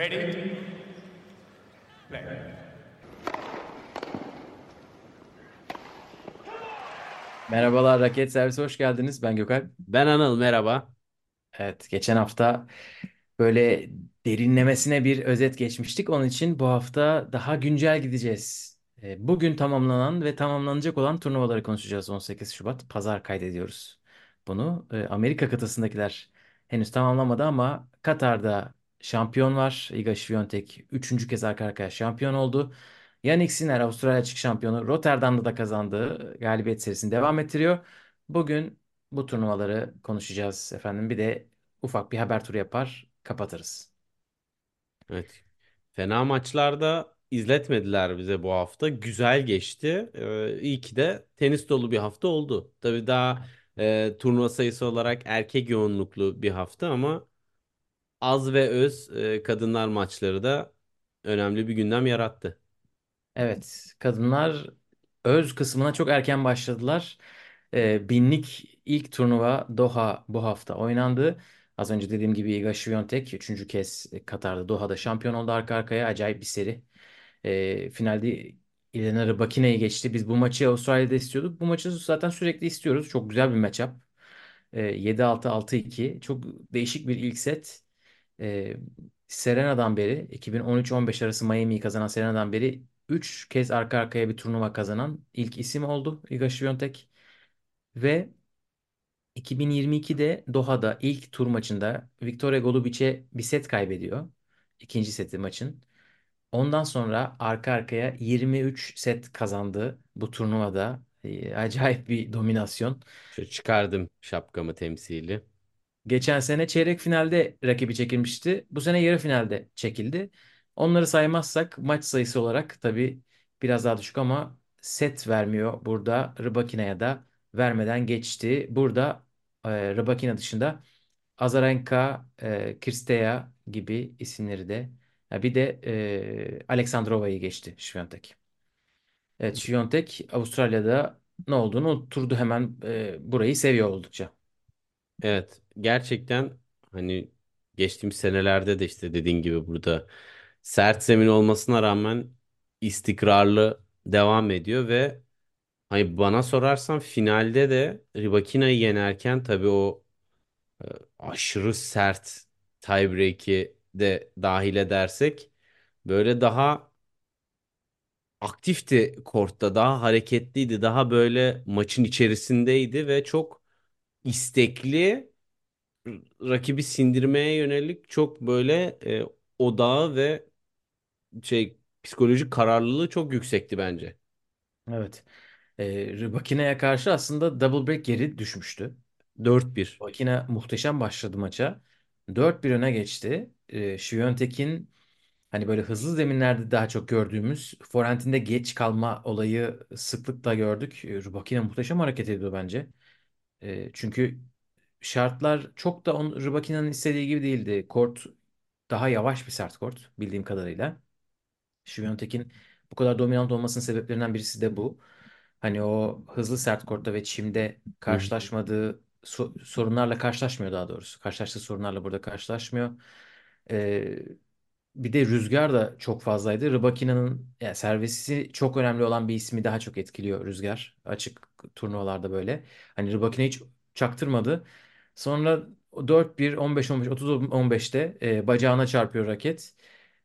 Ready? Play. Merhabalar Raket Servisi hoş geldiniz. Ben Gökalp. Ben Anıl merhaba. Evet, geçen hafta böyle derinlemesine bir özet geçmiştik. Onun için bu hafta daha güncel gideceğiz. E, Bugün tamamlanan ve tamamlanacak olan turnuvaları konuşacağız 18 Şubat. Pazar kaydediyoruz bunu. E, Amerika kıtasındakiler henüz tamamlamadı ama Katar'da şampiyon var. Iga Świątek üçüncü kez arka arkaya şampiyon oldu. Yannick Sinner Avustralya açık şampiyonu Rotterdam'da da kazandığı galibiyet serisini devam ettiriyor. Bugün bu turnuvaları konuşacağız efendim. Bir de ufak bir haber turu yapar, kapatırız. Evet. Fena maçlarda izletmediler bize bu hafta. Güzel geçti. Ee, iyi ki de tenis dolu bir hafta oldu. Tabii daha e, turnuva sayısı olarak erkek yoğunluklu bir hafta ama az ve öz e, kadınlar maçları da önemli bir gündem yarattı. Evet, kadınlar öz kısmına çok erken başladılar. Ee, binlik ilk turnuva Doha bu hafta oynandı. Az önce dediğim gibi Iga Świątek üçüncü kez Katar'da Doha'da şampiyon oldu arka arkaya. Acayip bir seri. Ee, finalde Elena Rybakina'yı geçti. Biz bu maçı Avustralya'da istiyorduk. Bu maçı zaten sürekli istiyoruz. Çok güzel bir matchup. Ee, 7-6, 6-2. Çok değişik bir ilk set. Ee, Serena'dan beri 2013-15 arası Miami'yi kazanan Serena'dan beri 3 kez arka arkaya bir turnuva kazanan ilk isim oldu Iga Świątek. Ve 2022'de Doha'da ilk tur maçında Victoria Golubic'e bir set kaybediyor. İkinci seti maçın. Ondan sonra arka arkaya 23 set kazandı bu turnuvada. Ee, acayip bir dominasyon. Şöyle çıkardım şapkamı temsili. Geçen sene çeyrek finalde rakibi çekilmişti. Bu sene yarı finalde çekildi. Onları saymazsak maç sayısı olarak tabii biraz daha düşük ama set vermiyor. Burada Rybakina'ya da vermeden geçti. Burada e, Rybakina dışında Azarenka, e, Kristeya gibi isimleri de ya bir de e, Aleksandrova'yı geçti Świątek. Evet Świątek Avustralya'da ne olduğunu unutturdu hemen e, burayı seviyor oldukça. Evet, gerçekten hani geçtiğimiz senelerde de işte dediğin gibi burada sert zemin olmasına rağmen istikrarlı devam ediyor ve hani bana sorarsan finalde de Rybakina'yı yenerken tabii o e, aşırı sert tiebreak'i de dahil edersek böyle daha aktifti kortta, daha hareketliydi, daha böyle maçın içerisindeydi ve çok istekli rakibi sindirmeye yönelik çok böyle e, odağı ve şey psikolojik kararlılığı çok yüksekti bence. Evet. E, Rybakina'ya karşı aslında double break geri düşmüştü. 4-1. Rybakina muhteşem başladı maça. 4-1 öne geçti. E, Świątek'in hani böyle hızlı zeminlerde daha çok gördüğümüz forehand'inde geç kalma olayı sıklıkla gördük. E, Rybakina muhteşem hareket ediyor bence. E, çünkü şartlar çok da on, Rybakina'nın istediği gibi değildi. Kort daha yavaş bir sert kort bildiğim kadarıyla. Świątek'in bu kadar dominant olmasının sebeplerinden birisi de bu. Hani o hızlı sert kortta ve çimde karşılaşmadığı so- sorunlarla karşılaşmıyor daha doğrusu. Karşılaştığı sorunlarla burada karşılaşmıyor. Ee, bir de rüzgar da çok fazlaydı. Rybakina'nın yani servisi çok önemli olan bir ismi daha çok etkiliyor rüzgar. Açık turnuvalarda böyle. Hani Rybakina hiç çaktırmadı. Sonra 4-1, 15-15, 30-15'te e, bacağına çarpıyor raket.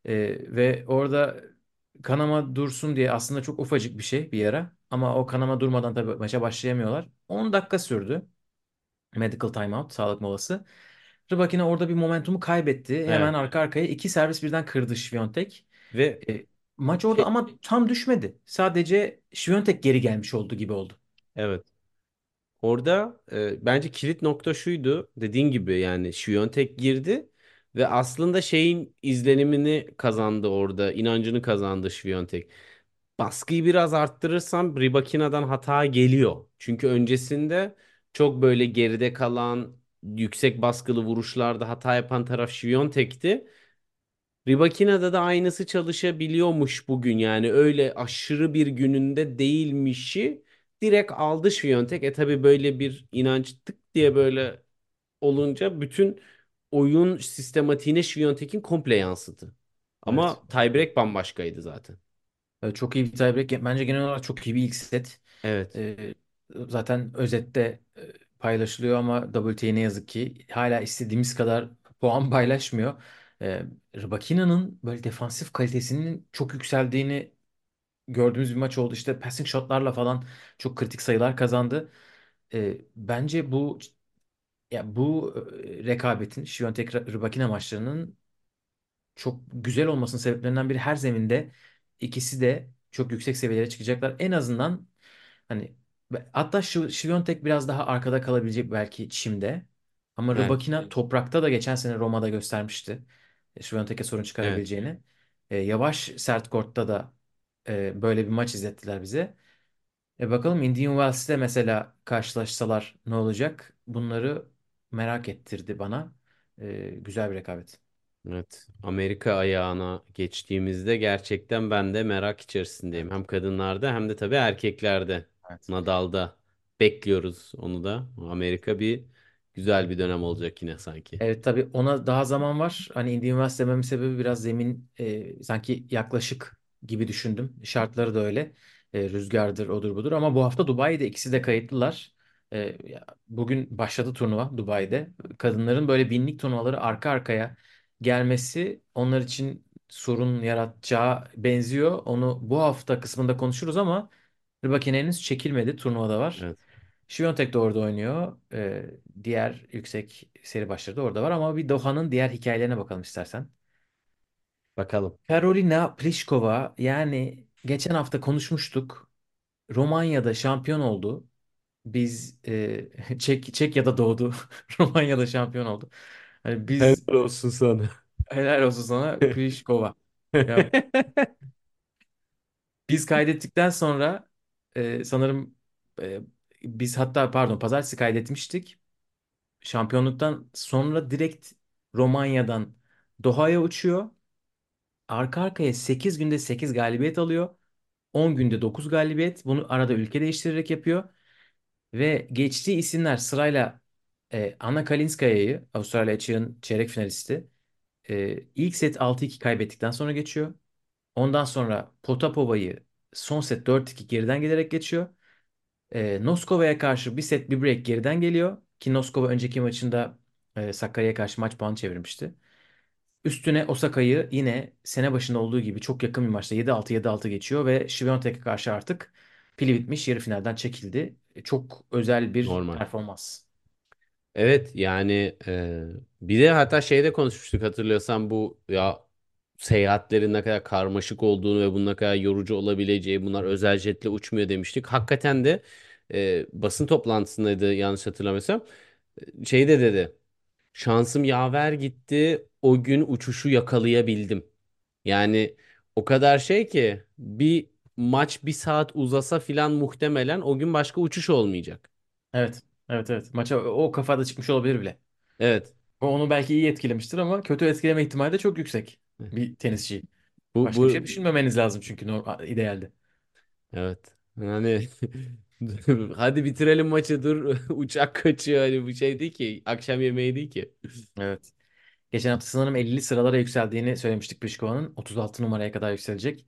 E, ve orada kanama dursun diye aslında çok ufacık bir şey bir yara. Ama o kanama durmadan tabii maça başlayamıyorlar. 10 dakika sürdü. Medical timeout, sağlık molası. Rybakina orada bir momentumu kaybetti. Hemen Evet. arka arkaya iki servis birden kırdı Świątek. Ve E, maç orada şey, ama tam düşmedi. Sadece Świątek geri gelmiş oldu gibi oldu. evet. Orada e, bence kilit nokta şuydu. Dediğin gibi yani Świątek girdi ve aslında şeyin izlenimini kazandı orada. inancını kazandı Świątek. Baskıyı biraz arttırırsam Rybakina'dan hata geliyor. Çünkü öncesinde çok böyle geride kalan, yüksek baskılı vuruşlarda hata yapan taraf Świątek'ti. Ribakina'da da aynısı çalışabiliyormuş bugün yani öyle aşırı bir gününde değilmişi direkt aldı Świątek. E tabii böyle bir inanç tık diye böyle olunca bütün oyun sistematiğine Świątek'in komple yansıdı. Evet. Ama tiebreak bambaşkaydı zaten. Ee, Çok iyi bir tiebreak. Bence genel olarak çok iyi bir ilk set. Evet. Ee, zaten özette paylaşılıyor ama WTA ne yazık ki hala istediğimiz kadar puan paylaşmıyor. Ee, Rybakina'nın böyle defansif kalitesinin çok yükseldiğini gördüğümüz bir maç oldu. İşte passing shotlarla falan çok kritik sayılar kazandı. Ee, bence bu ya bu e, rekabetin Świątek Rybakina maçlarının çok güzel olmasının sebeplerinden biri her zeminde ikisi de çok yüksek seviyelere çıkacaklar. En azından hani hatta Świątek biraz daha arkada kalabilecek belki çimde. Ama Evet. Rybakina toprakta da geçen sene Roma'da göstermişti. e, Świątek'e sorun Evet. çıkarabileceğini. E, yavaş sert kortta da e, böyle bir maç izlettiler bize. E bakalım Indian Wells'te mesela karşılaşsalar ne olacak? Bunları merak ettirdi bana. E, güzel bir rekabet. Evet. Amerika ayağına geçtiğimizde gerçekten ben de merak içerisindeyim. Hem kadınlarda hem de tabii erkeklerde. Evet. Nadal'da bekliyoruz onu da. Amerika bir güzel bir dönem olacak yine sanki. Evet tabii ona daha zaman var. Hani Indian Wells dememin sebebi biraz zemin e, sanki yaklaşık gibi düşündüm. Şartları da öyle. E, rüzgardır, odur budur. Ama bu hafta Dubai'de ikisi de kayıtlılar. E, bugün başladı turnuva Dubai'de. Kadınların böyle binlik turnuvaları arka arkaya gelmesi onlar için sorun yaratacağı benziyor. Onu bu hafta kısmında konuşuruz ama Rybakina henüz çekilmedi. Turnuvada var. Evet. Świątek de orada oynuyor. Ee, diğer yüksek seri başları da orada var ama bir Doha'nın diğer hikayelerine bakalım istersen. Bakalım. Karolina Pliskova yani geçen hafta konuşmuştuk. Romanya'da şampiyon oldu. Biz e, Çek Çekya'da doğdu. Romanya'da şampiyon oldu. Hani biz Helal olsun sana. helal olsun sana Pliskova. Ya biz kaydettikten sonra e, sanırım e, biz hatta pardon pazartesi kaydetmiştik. Şampiyonluktan sonra direkt Romanya'dan Doha'ya uçuyor. Arka arkaya 8 günde 8 galibiyet alıyor. 10 günde 9 galibiyet. Bunu arada ülke değiştirerek yapıyor. Ve geçtiği isimler sırayla e, Anna Kalinskaya'yı Avustralya açığın çeyrek finalisti. E, ilk set 6-2 kaybettikten sonra geçiyor. Ondan sonra Potapova'yı son set 4-2 geriden gelerek geçiyor. E, Noskova'ya karşı bir set bir break geriden geliyor. Ki Noskova önceki maçında e, Sakarya'ya karşı maç puanı çevirmişti. Üstüne Osaka'yı yine sene başında olduğu gibi çok yakın bir maçta 7-6 7-6 geçiyor ve Świątek'e karşı artık pili bitmiş yarı finalden çekildi. E, Çok özel bir Normal. performans. Evet yani e, bir de hatta şeyde konuşmuştuk hatırlıyorsan bu ya seyahatlerin ne kadar karmaşık olduğunu ve bunun ne kadar yorucu olabileceği bunlar özel jetle uçmuyor demiştik. Hakikaten de e, basın toplantısındaydı yanlış hatırlamıyorsam E, şeyde dedi şansım yaver gitti o gün uçuşu yakalayabildim. Yani o kadar şey ki bir maç bir saat uzasa filan muhtemelen o gün başka uçuş olmayacak. Evet. Evet evet. Maça o kafada çıkmış olabilir bile. Evet. O onu belki iyi etkilemiştir ama kötü etkileme ihtimali de çok yüksek bir tenisçi. Bu Başka bir şey bu düşünmemeniz lazım çünkü normal, idealde. Evet. Yani hadi bitirelim maçı dur uçak kaçıyor hani bu şey değil ki akşam yemeği değil ki. Evet. Geçen hafta sanırım 50'li sıralara yükseldiğini söylemiştik Pliškova'nın. 36 numaraya kadar yükselecek.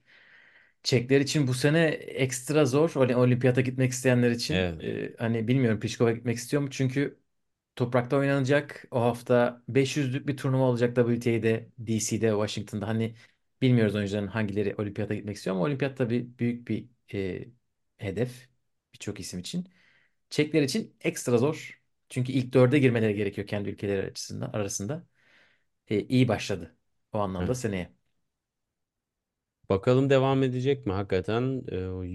Çekler için bu sene ekstra zor. Oli- Olimpiyata gitmek isteyenler için. Evet. Ee, hani bilmiyorum Pliškova gitmek istiyor mu? Çünkü toprakta oynanacak. O hafta 500'lük bir turnuva olacak WTA'de, DC'de, Washington'da. Hani bilmiyoruz oyuncuların hangileri olimpiyata gitmek istiyor ama olimpiyat tabii büyük bir e, hedef birçok isim için. Çekler için ekstra zor. Çünkü ilk dörde girmeleri gerekiyor kendi ülkeleri açısından arasında. E, iyi başladı o anlamda Evet. seneye. Bakalım devam edecek mi hakikaten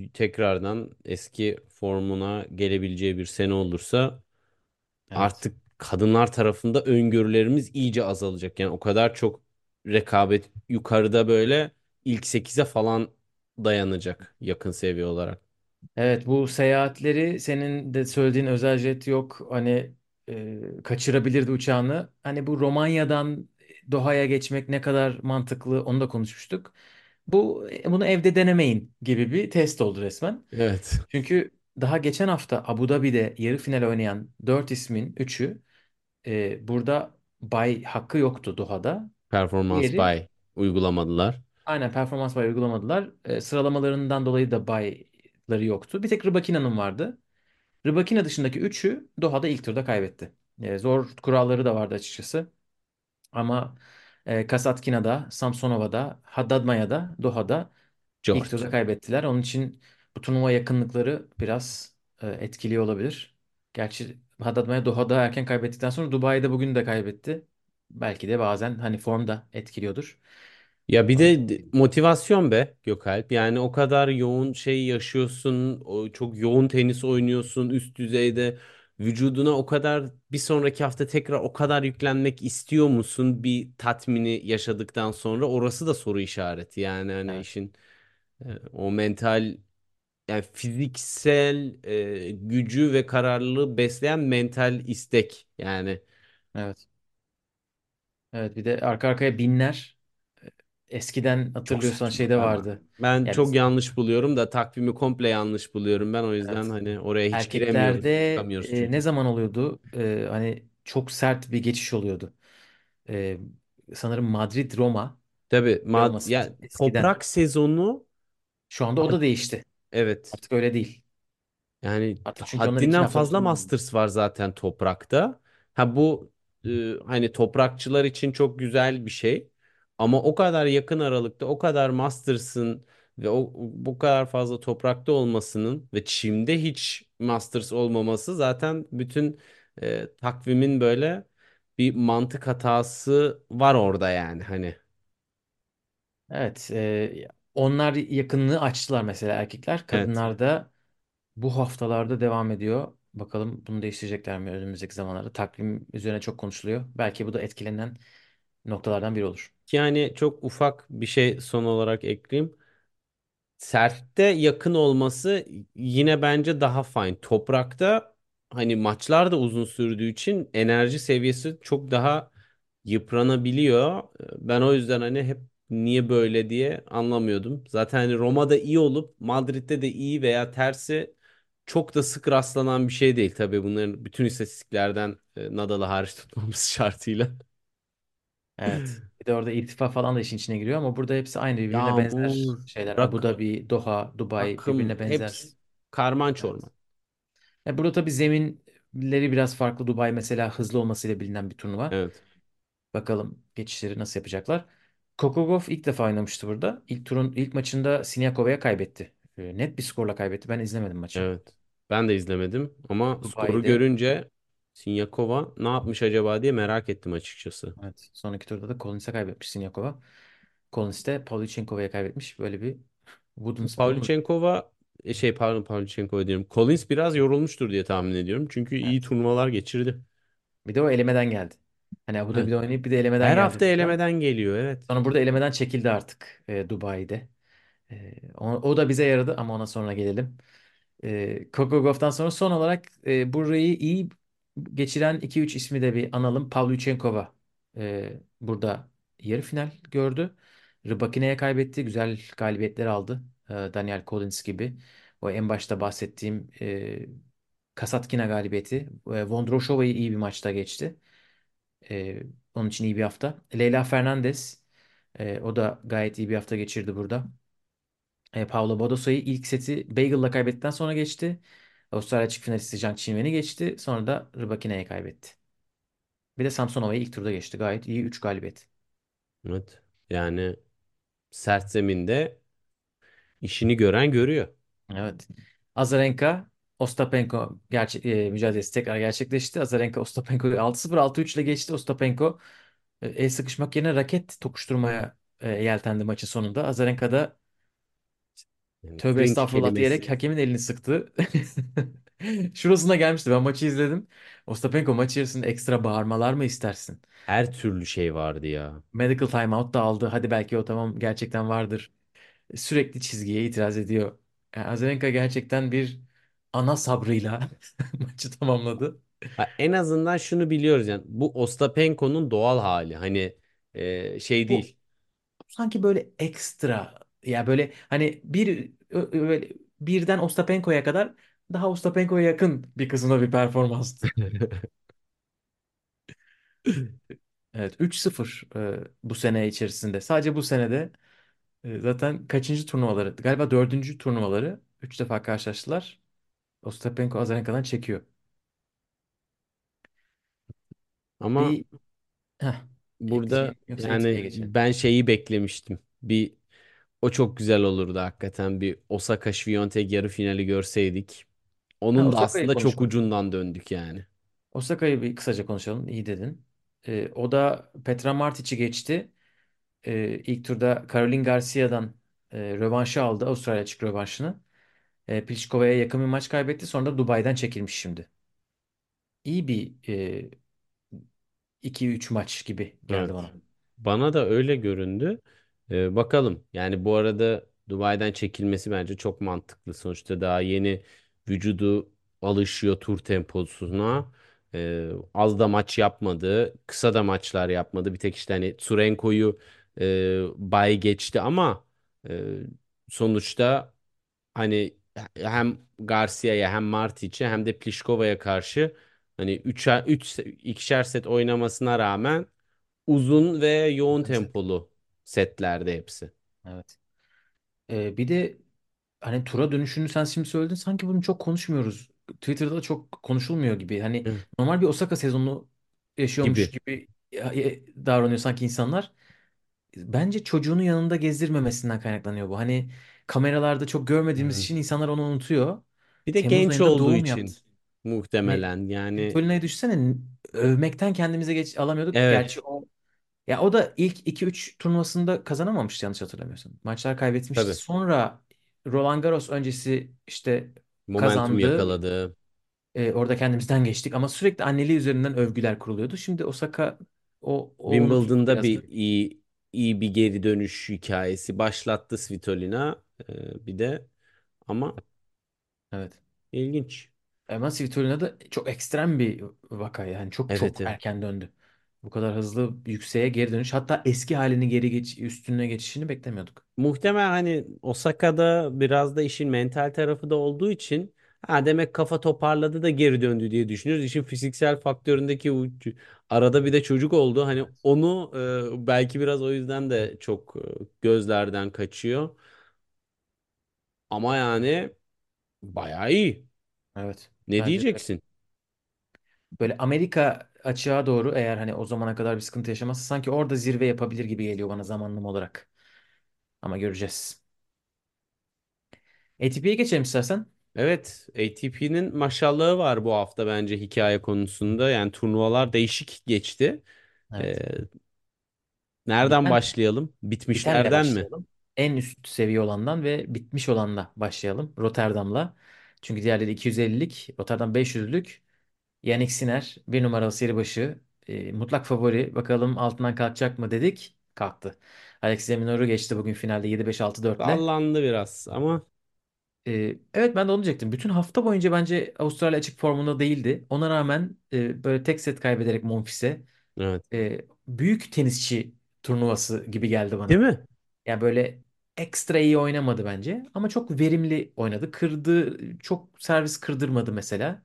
e, tekrardan eski formuna gelebileceği bir sene olursa Evet. artık kadınlar tarafında öngörülerimiz iyice azalacak. Yani o kadar çok rekabet yukarıda böyle ilk sekize falan dayanacak yakın seviye olarak. Evet bu seyahatleri senin de söylediğin özel jet yok. Hani e, kaçırabilirdi uçağını. Hani bu Romanya'dan Doha'ya geçmek ne kadar mantıklı onu da konuşmuştuk. Bu bunu evde denemeyin gibi bir test oldu resmen. Evet. Çünkü daha geçen hafta Abu Dhabi'de yarı final oynayan 4 ismin üçü e, burada bay hakkı yoktu Doha'da. Performans Diğeri bay. uygulamadılar. Aynen performans buy uygulamadılar. E, sıralamalarından dolayı da buy'ları yoktu. Bir tek Rybakina'nın vardı. Rybakina dışındaki üçü Doha'da ilk turda kaybetti. E, zor kuralları da vardı açıkçası. Ama e, Kasatkina'da, Samsonova'da, Haddad Maya'da, Doha'da ilk George. turda kaybettiler. Onun için bu turnuva yakınlıkları biraz e, etkili olabilir. Gerçi Haddad Maya Doha'da erken kaybettikten sonra Dubai'de bugün de kaybetti. Belki de bazen hani form da etkiliyordur. Ya bir de d- motivasyon be Gökalp. Yani o kadar yoğun şey yaşıyorsun, o çok yoğun tenis oynuyorsun üst düzeyde. Vücuduna o kadar bir sonraki hafta tekrar o kadar yüklenmek istiyor musun bir tatmini yaşadıktan sonra orası da soru işareti. Yani hani evet, işin e, o mental yani fiziksel e, gücü ve kararlılığı besleyen mental istek yani. evet. Evet bir de arka arkaya binler. Eskiden hatırlıyorsan şeyde vardı. Ben Ya çok yanlış buluyorum da takvimi komple yanlış buluyorum. Ben o yüzden evet. hani oraya hiç giremiyoruz, Erkeklerde çıkamıyoruz e, ne zaman oluyordu? E, hani çok sert bir geçiş oluyordu. E, sanırım Madrid Roma Tabii öyle mad olması ya lazım. Eskiden. toprak sezonu Şu anda o da değişti. evet. Artık öyle değil. Yani Artık çünkü onlar iki haddinden haftada fazla. Masters var zaten toprakta. Ha bu e, hani toprakçılar için çok güzel bir şey. Ama o kadar yakın aralıkta o kadar Masters'ın ve o bu kadar fazla toprakta olmasının ve çimde hiç Masters olmaması zaten bütün e, takvimin böyle bir mantık hatası var orada yani hani. Evet. e, onlar yakınlığı açtılar mesela erkekler. Evet. Kadınlar da bu haftalarda devam ediyor. Bakalım bunu değiştirecekler mi önümüzdeki zamanlarda? Takvim üzerine çok konuşuluyor. Belki bu da etkilenen noktalardan biri olur. Yani çok ufak bir şey son olarak ekleyeyim. Sertte yakın olması yine bence daha fine. Toprakta hani maçlar da uzun sürdüğü için enerji seviyesi çok daha yıpranabiliyor. Ben o yüzden hani hep niye böyle diye anlamıyordum. Zaten hani Roma'da iyi olup Madrid'de de iyi veya tersi çok da sık rastlanan bir şey değil. Tabii bunların bütün istatistiklerden e, Nadal'ı hariç tutmamız şartıyla. Evet. Bir de orada irtifa falan da işin içine giriyor ama burada hepsi aynı birbirine benzer Yağmur, şeyler. Abu rak Dhabi, Doha, Dubai birbirine benzer. hepsi karman Evet. çorman. E burada tabii zeminleri biraz farklı. Dubai mesela hızlı olmasıyla bilinen bir turnuva. Evet. Bakalım geçişleri nasıl yapacaklar. Kokogov ilk defa oynamıştı burada. İlk turun ilk maçında Siniakova'ya kaybetti. E, net bir skorla kaybetti. Ben izlemedim maçı. Evet. Ben de izlemedim ama skoru Dubai'de görünce Sinyakova ne yapmış acaba diye merak ettim açıkçası. evet, sonraki turda da Collins'e kaybetmiş Siniakova. Collins de Pavlyuchenkova'ya kaybetmiş. Böyle bir wooden spoon mu? Pavlyuchenkova e, şey pardon Pavlyuchenkova diyorum. Collins biraz yorulmuştur diye tahmin ediyorum. Çünkü iyi Evet. turnuvalar geçirdi. Bir de o elemeden geldi. Hani Abu Evet. Dhabi'de oynayıp bir de elemeden Her geldi hafta burada. elemeden geliyor evet. Sonra burada elemeden çekildi artık e, Dubai'de. E, o, o da bize yaradı ama ona sonra gelelim. E, Coco Gauff'tan sonra son olarak e, burayı iyi geçiren iki üç ismi de bir analım. Pavlyuchenkova e, burada yarı final gördü. Rybakina'ya kaybetti. Güzel galibiyetler aldı. E, Daniel Collins gibi. O en başta bahsettiğim e, Kasatkina galibiyeti. E, Vondrousova'yı iyi bir maçta geçti. E, onun için iyi bir hafta. Leyla Fernandez e, o da gayet iyi bir hafta geçirdi burada. E, Paolo Badosa'yı ilk seti Bagel'la kaybettikten sonra geçti. Avustralya çift finalisti Zhang Qinwen'i geçti. Sonra da Rybakina'ya kaybetti. Bir de Samsonova'yı ilk turda geçti. Gayet iyi 3 galibiyet. Evet. Yani sert zeminde işini gören görüyor. Evet. Azarenka Ostapenko gerçek, e, mücadelesi tekrar gerçekleşti. Azarenka Ostapenko'yu 6-0 6-3 ile geçti. Ostapenko e, el sıkışmak yerine raket tokuşturmaya e, yeltendi maçın sonunda. Azarenka da Yani Tövbe cringe estağfurullah diyerek kelimesi hakemin elini sıktı. Şurasına gelmişti. Ben maçı izledim. Ostapenko maç içerisinde ekstra bağırmalar mı istersin? her türlü şey vardı ya. Medical timeout da aldı. Hadi belki o tamam gerçekten vardır. Sürekli çizgiye itiraz ediyor. Yani Azarenka gerçekten bir ana sabrıyla maçı tamamladı. Ha, en azından şunu biliyoruz yani bu Ostapenko'nun doğal hali. Hani e, şey Bu değil. sanki böyle ekstra ya böyle hani bir ö- böyle birden Ostapenko'ya kadar daha Ostapenko'ya yakın bir kızına bir performanstı. Evet 3-0 e, bu sene içerisinde. Sadece bu senede e, zaten kaçıncı turnuvaları? Galiba dördüncü turnuvaları. 3 defa karşılaştılar. Ostapenko Azarenka'dan çekiyor. Ama Bir heh, burada ekleyeceğim yoksa ATP'ye yani geçelim. ben şeyi beklemiştim. Bir o çok güzel olurdu hakikaten. Bir Osaka Świątek yarı finali görseydik. Ha, Onun da Osaka'yı aslında çok konuşmadık. ucundan döndük yani. Osaka'yı bir kısaca konuşalım. İyi dedin. E, o da Petra Martic'i geçti. E, ilk turda Caroline Garcia'dan e, rövanşı aldı. Avustralya açık rövanşını. E, Pliškova'ya yakın bir maç kaybetti. Sonra da Dubai'den çekilmiş şimdi. İyi bir e, 2-3 maç gibi geldi Evet. bana. Bana da öyle göründü. Ee, bakalım. Yani bu arada Dubai'den çekilmesi bence çok mantıklı. Sonuçta daha yeni vücudu alışıyor tur temposuna. Ee, az da maç yapmadı. Kısa da maçlar yapmadı. Bir tek işte hani Tsurenko'yu e, bay geçti ama e, sonuçta hani hem Garcia'ya hem Martic'e hem de Pliškova'ya karşı hani 3'er 3 ikişer set oynamasına rağmen uzun ve yoğun Evet. tempolu setlerde hepsi. Evet. E, bir de hani tura dönüşünü sen şimdi söyledin. Sanki bunu çok konuşmuyoruz. Twitter'da da çok konuşulmuyor gibi. Hani Evet. normal bir Osaka sezonu yaşıyormuş Gibi. gibi davranıyor sanki insanlar. Bence çocuğunu yanında gezdirmemesinden kaynaklanıyor bu. Hani kameralarda çok görmediğimiz Evet. için insanlar onu unutuyor. Bir de Temmuz genç ayında olduğu doğum yaptı. için Hani muhtemelen yani Svitolina'yı düşünsene övmekten kendimize geç alamıyorduk. evet Gerçi o ya o da ilk iki üç turnuvasında kazanamamıştı yanlış hatırlamıyorsam. Maçlar kaybetmişti. tabii Sonra Roland Garros öncesi işte momentum kazandı. yakaladı. Ee, orada kendimizden geçtik ama sürekli anneliği üzerinden övgüler kuruluyordu. Şimdi Osaka o, o unutuldu Wimbledon'da biraz bir böyle. iyi iyi bir geri dönüş hikayesi başlattı Svitolina Ee, bir de ama Evet. ilginç. Ama Svitolina'da çok ekstrem bir vaka yani çok Evet çok evet. erken döndü. Bu kadar hızlı yükseğe geri dönüş hatta eski halini geri geç üstüne geçişini beklemiyorduk. Muhtemelen hani Osaka'da biraz da işin mental tarafı da olduğu için ha demek kafa toparladı da geri döndü diye düşünüyoruz. İşin fiziksel faktöründeki o- arada bir de çocuk oldu. Hani onu e, belki biraz o yüzden de çok e, gözlerden kaçıyor. Ama yani bayağı iyi. Evet. Ne Bence de diyeceksin? Böyle Amerika açığa doğru eğer hani o zamana kadar bir sıkıntı yaşamazsa sanki orada zirve yapabilir gibi geliyor bana zamanlama olarak. Ama göreceğiz. ATP'ye geçelim istersen. Evet, ATP'nin maşallahı var bu hafta bence hikaye konusunda. Yani turnuvalar değişik geçti. Evet. nereden Biten başlayalım? bitenle Bitmişlerden mi? başlayalım. En üst seviye olandan ve bitmiş olanla başlayalım. Rotterdam'la. Çünkü diğerleri 250'lik, Rotterdam 500'lük. Yannick Sinner bir numaralı seri başı. E, mutlak favori. Bakalım altından kalkacak mı dedik. Kalktı. Alex de Minaur'u geçti bugün finalde 7-5-6-4'le. Sallandı biraz ama E, evet ben de onu diyecektim. Bütün hafta boyunca bence Avustralya açık formunda değildi. Ona rağmen e, böyle tek set kaybederek Monfils'e evet. e, büyük tenisçi turnuvası gibi geldi Değil bana. mi? Ya böyle ekstra iyi oynamadı bence ama çok verimli oynadı. Kırdı, çok servis kırdırmadı mesela.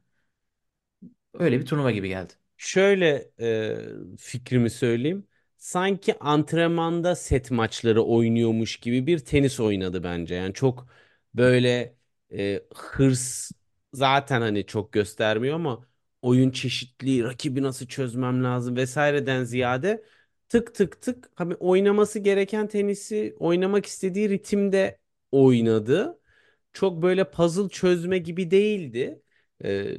Öyle bir turnuva gibi geldi. Şöyle e, fikrimi söyleyeyim. Sanki antrenmanda set maçları oynuyormuş gibi bir tenis oynadı bence. Yani çok böyle e, hırs zaten hani çok göstermiyor ama oyun çeşitliliği, rakibi nasıl çözmem lazım vesaireden ziyade tık tık tık hani oynaması gereken tenisi oynamak istediği ritimde oynadı. Çok böyle puzzle çözme gibi değildi. E,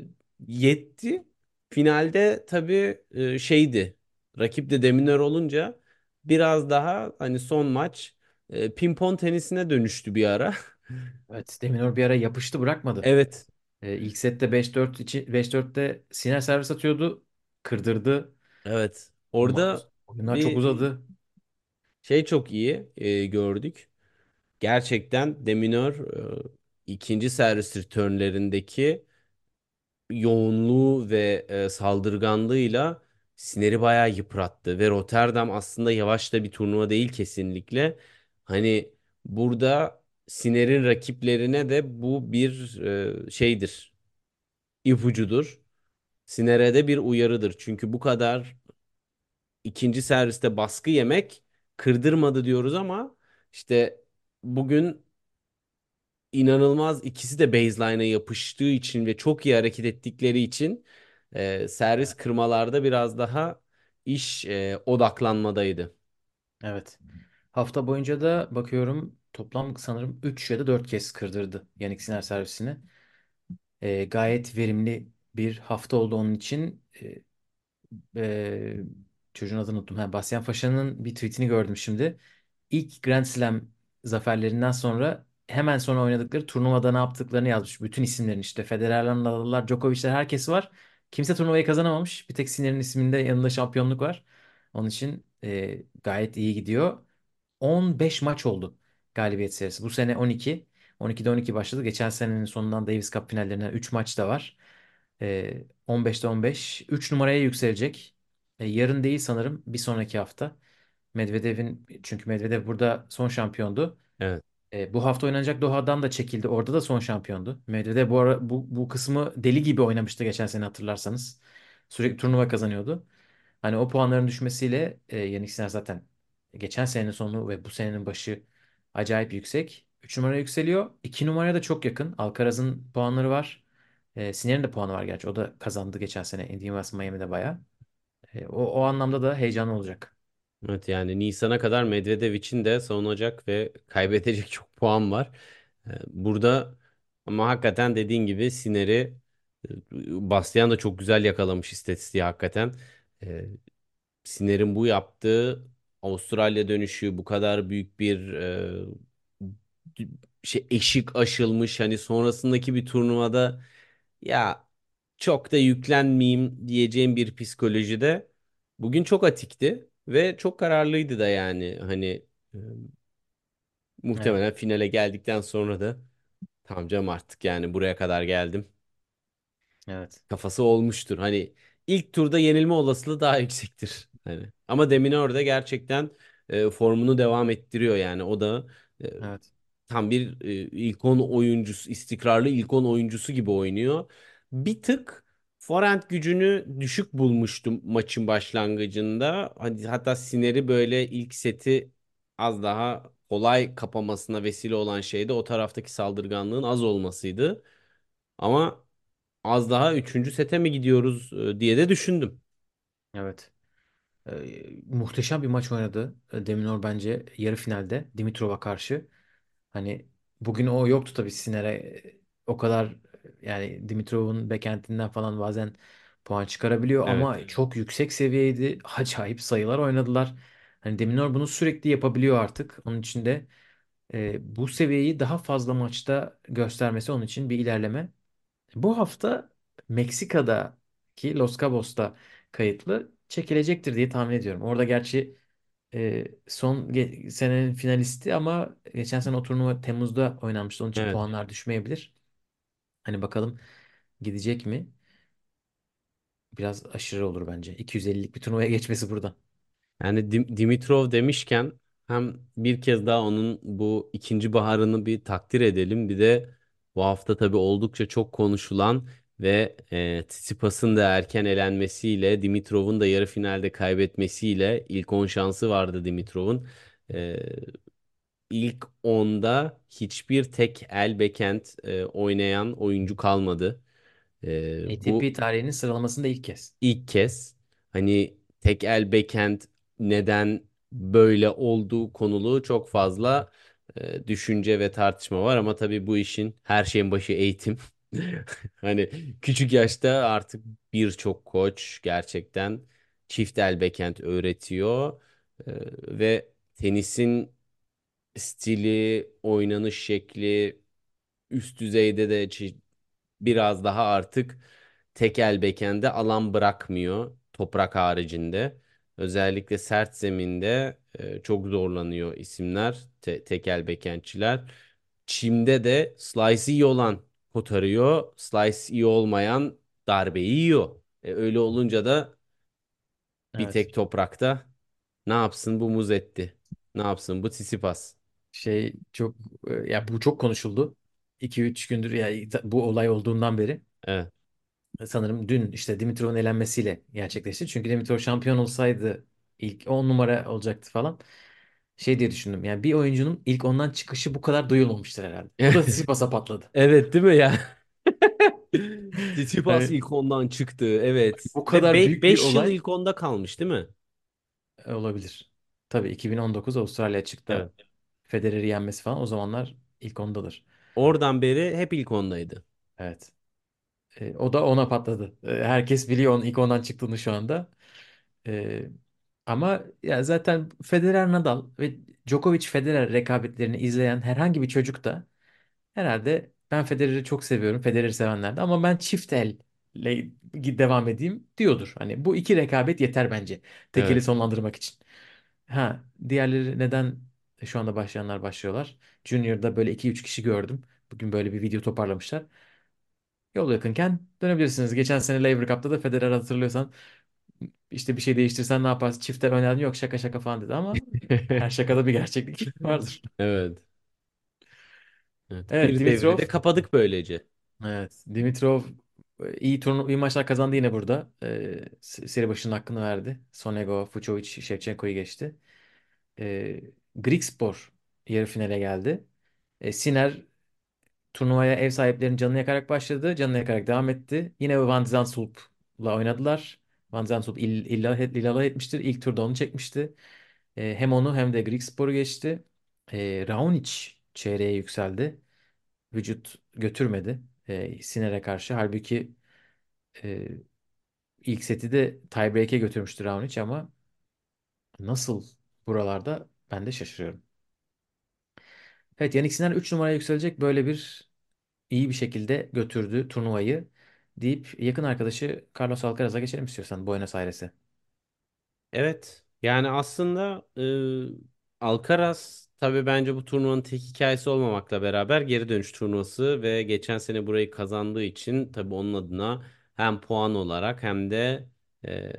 yetti. Finalde tabii e, şeydi. Rakip de Deminör olunca biraz daha hani son maç e, pimpon tenisine dönüştü bir ara. Evet, Deminor bir ara yapıştı bırakmadı. Evet. Ee, ilk sette 5-4 içi 5-4'te Sinner servis atıyordu. Kırdırdı. Evet. Orada Oyunlar çok bir uzadı. şey çok iyi e, gördük. Gerçekten Deminör e, ikinci servis returnlerindeki yoğunluğu ve e, saldırganlığıyla Sinner'i bayağı yıprattı ve Rotterdam aslında yavaş da bir turnuva değil kesinlikle. Hani burada Sinner'in rakiplerine de bu bir e, şeydir, ipucudur. Sinner'e de bir uyarıdır. Çünkü bu kadar ikinci serviste baskı yemek kırdırmadı diyoruz ama işte bugün inanılmaz ikisi de baseline'a yapıştığı için ve çok iyi hareket ettikleri için e, servis kırmalarda biraz daha iş e, odaklanmadaydı. Evet. Hafta boyunca da bakıyorum toplam sanırım 3 ya da 4 kez kırdırdı Yannick Sinner servisini. Ee, gayet verimli bir hafta oldu onun için. Ee, e, çocuğun adını unuttum. Ha, Bastian Faşa'nın bir tweetini gördüm şimdi. İlk Grand Slam zaferlerinden sonra hemen sonra oynadıkları turnuvada ne yaptıklarını yazmış. Bütün isimlerin işte Federer'ler, Nadal'lar, Djokovic'ler herkes var. Kimse turnuvayı kazanamamış. Bir tek Sinner'in isminde yanında şampiyonluk var. Onun için e, gayet iyi gidiyor. 15 maç oldu galibiyet serisi. Bu sene 12. 12'de 12 başladı. Geçen senenin sonundan Davis Cup finallerinden 3 maç da var. Ee, 15'te 15. 3 numaraya yükselecek. Ee, yarın değil sanırım. Bir sonraki hafta. Medvedev'in çünkü Medvedev burada son şampiyondu. Evet. Ee, bu hafta oynanacak Doha'dan da çekildi. Orada da son şampiyondu. Medvedev bu ara bu, bu kısmı deli gibi oynamıştı geçen sene hatırlarsanız. Sürekli turnuva kazanıyordu. Hani o puanların düşmesiyle e, Yannick Sinner zaten geçen senenin sonu ve bu senenin başı acayip yüksek. 3 numara yükseliyor. 2 numaraya da çok yakın. Alcaraz'ın puanları var. E, Sinner'in de puanı var gerçi. O da kazandı geçen sene Indian Wells Miami'de bayağı. E, o, o anlamda da heyecanlı olacak. Evet yani Nisan'a kadar Medvedev için de savunacak ve kaybedecek çok puan var. Burada ama hakikaten dediğin gibi Sinner'i e, Bastian da çok güzel yakalamış istatistiği hakikaten. Ee, Sinner'in bu yaptığı Avustralya dönüşü bu kadar büyük bir şey eşik aşılmış hani sonrasındaki bir turnuvada ya çok da yüklenmeyeyim diyeceğim bir psikolojide bugün çok atikti ve çok kararlıydı da yani hani e, Evet, muhtemelen finale geldikten sonra da tamam canım artık yani buraya kadar geldim evet, kafası olmuştur. Hani ilk turda yenilme olasılığı daha yüksektir. Hani ama Demine orada gerçekten e, formunu devam ettiriyor yani o da e, evet, tam bir e, ilk 10 oyuncusu, istikrarlı ilk 10 oyuncusu gibi oynuyor. Bir tık forehand gücünü düşük bulmuştum maçın başlangıcında. Hani hatta Sinner'i böyle ilk seti az daha kolay kapamasına vesile olan şey de o taraftaki saldırganlığın az olmasıydı. Ama az daha üçüncü sete mi gidiyoruz e, diye de düşündüm. evet. E, muhteşem bir maç oynadı. E, Deminor bence yarı finalde Dimitrov'a karşı. Hani bugün o yoktu tabii Sinner'e e, o kadar yani Dimitrov'un backhand'inden falan bazen puan çıkarabiliyor Evet. ama çok yüksek seviyeydi. Acayip sayılar oynadılar. Hani Deminor bunu sürekli yapabiliyor artık. Onun için de e, bu seviyeyi daha fazla maçta göstermesi onun için bir ilerleme. Bu hafta Meksika'daki Los Cabos'ta kayıtlı çekilecektir diye tahmin ediyorum. Orada gerçi e, son ge- senenin finalisti ama geçen sene o turnuva Temmuz'da oynanmıştı. Onun için Evet. puanlar düşmeyebilir. Hani bakalım gidecek mi? Biraz aşırı olur bence. 250'lik bir turnuvaya geçmesi buradan. Yani Dim- Dimitrov demişken hem bir kez daha onun bu ikinci baharını bir takdir edelim. Bir de bu hafta tabii oldukça çok konuşulan ve e, Tsitsipas'ın da erken elenmesiyle Dimitrov'un da yarı finalde kaybetmesiyle ilk 10 şansı vardı Dimitrov'un. E, ilk onda hiçbir tek el backhand e, oynayan oyuncu kalmadı. E, bu ATP tarihinin sıralamasında ilk kez. ilk kez hani tek el backhand neden böyle olduğu konulu çok fazla e, düşünce ve tartışma var ama tabii bu işin her şeyin başı eğitim. Hani küçük yaşta artık birçok koç gerçekten çift el backhand öğretiyor E, ve tenisin stili, oynanış şekli üst düzeyde de biraz daha artık tekel bekende alan bırakmıyor toprak haricinde. Özellikle sert zeminde e, çok zorlanıyor isimler, te- tekel bekentçiler. Çimde de slice iyi olan kotarıyor, slice iyi olmayan darbeyi yiyor. E, öyle olunca da bir Evet. tek toprakta ne yapsın bu muz etti? Ne yapsın bu Tsitsipas? Şey çok e, ya bu çok konuşuldu. 2-3 gündür ya bu olay olduğundan beri. Evet. Sanırım dün işte Dimitrov'un elenmesiyle gerçekleşti. Çünkü Dimitrov şampiyon olsaydı İlk 10 numara olacaktı falan. Şey diye düşündüm. Yani bir oyuncunun ilk ondan çıkışı bu kadar duyulmamıştır herhalde. O da Tsitsipas'a patladı. Evet değil mi ya? Tsitsipas Yani ilk ondan çıktı. Evet. bu Ve kadar büyük bir 5 yıl olay ilk onda kalmış değil mi? e, olabilir. Tabii 2019 Avustralya Evet. Federer'i yenmesi falan o zamanlar ilk ondadır. Oradan beri hep ilk ondaydı. Evet. E, o da ona patladı. E, herkes biliyor onun ilk ondan çıktığını şu anda. E, ama ya zaten Federer Nadal ve Djokovic Federer rekabetlerini izleyen herhangi bir çocuk da herhalde ben Federer'i çok seviyorum. Federer'i sevenler de ama ben çift elle devam edeyim diyordur. Hani bu iki rekabet yeter bence. Tekeli Evet. sonlandırmak için. Ha, diğerleri neden şu anda başlayanlar başlıyorlar? Junior'da böyle iki üç kişi gördüm. Bugün böyle bir video toparlamışlar. Yol yakınken dönebilirsiniz. Geçen sene Laver Cup'ta da Federer hatırlıyorsan işte bir şey değiştirsen ne yaparsın? Çifte önerdim yok şaka şaka falan dedi ama her şakada bir gerçeklik vardır. Evet. Evet. Evet Bir devri Dimitrov. de kapadık böylece. Evet Dimitrov e, iyi turnu iyi maçlar kazandı yine burada. Ee, se- seri başının hakkını verdi. Sonego, Fucsovics, Shevchenko'yu geçti. Ee, Grigspor yarı finale geldi. Ee, Sinner turnuvaya ev sahiplerinin canını yakarak başladı. Canını yakarak devam etti. Yine Van Zandschulp'la oynadılar. Van Zandschulp ill- illa, illallah etmiştir. İlk turda onu çekmişti. Ee, hem onu hem de Grigspor'u geçti. Ee, Raonic çeyreğe yükseldi. Vücut götürmedi. Ee, Sinner'e karşı. Halbuki e, ilk seti de tiebreak'e götürmüştü Raonic ama nasıl buralarda ben de şaşırıyorum. Evet Yannick Sinner 3 numaraya yükselecek böyle bir iyi bir şekilde götürdü turnuvayı deyip yakın arkadaşı Carlos Alcaraz'a geçelim istiyorsan Buenos Aires'e. Evet. Yani aslında e, Alcaraz tabii bence bu turnuvanın tek hikayesi olmamakla beraber geri dönüş turnuvası ve geçen sene burayı kazandığı için tabii onun adına hem puan olarak hem de e,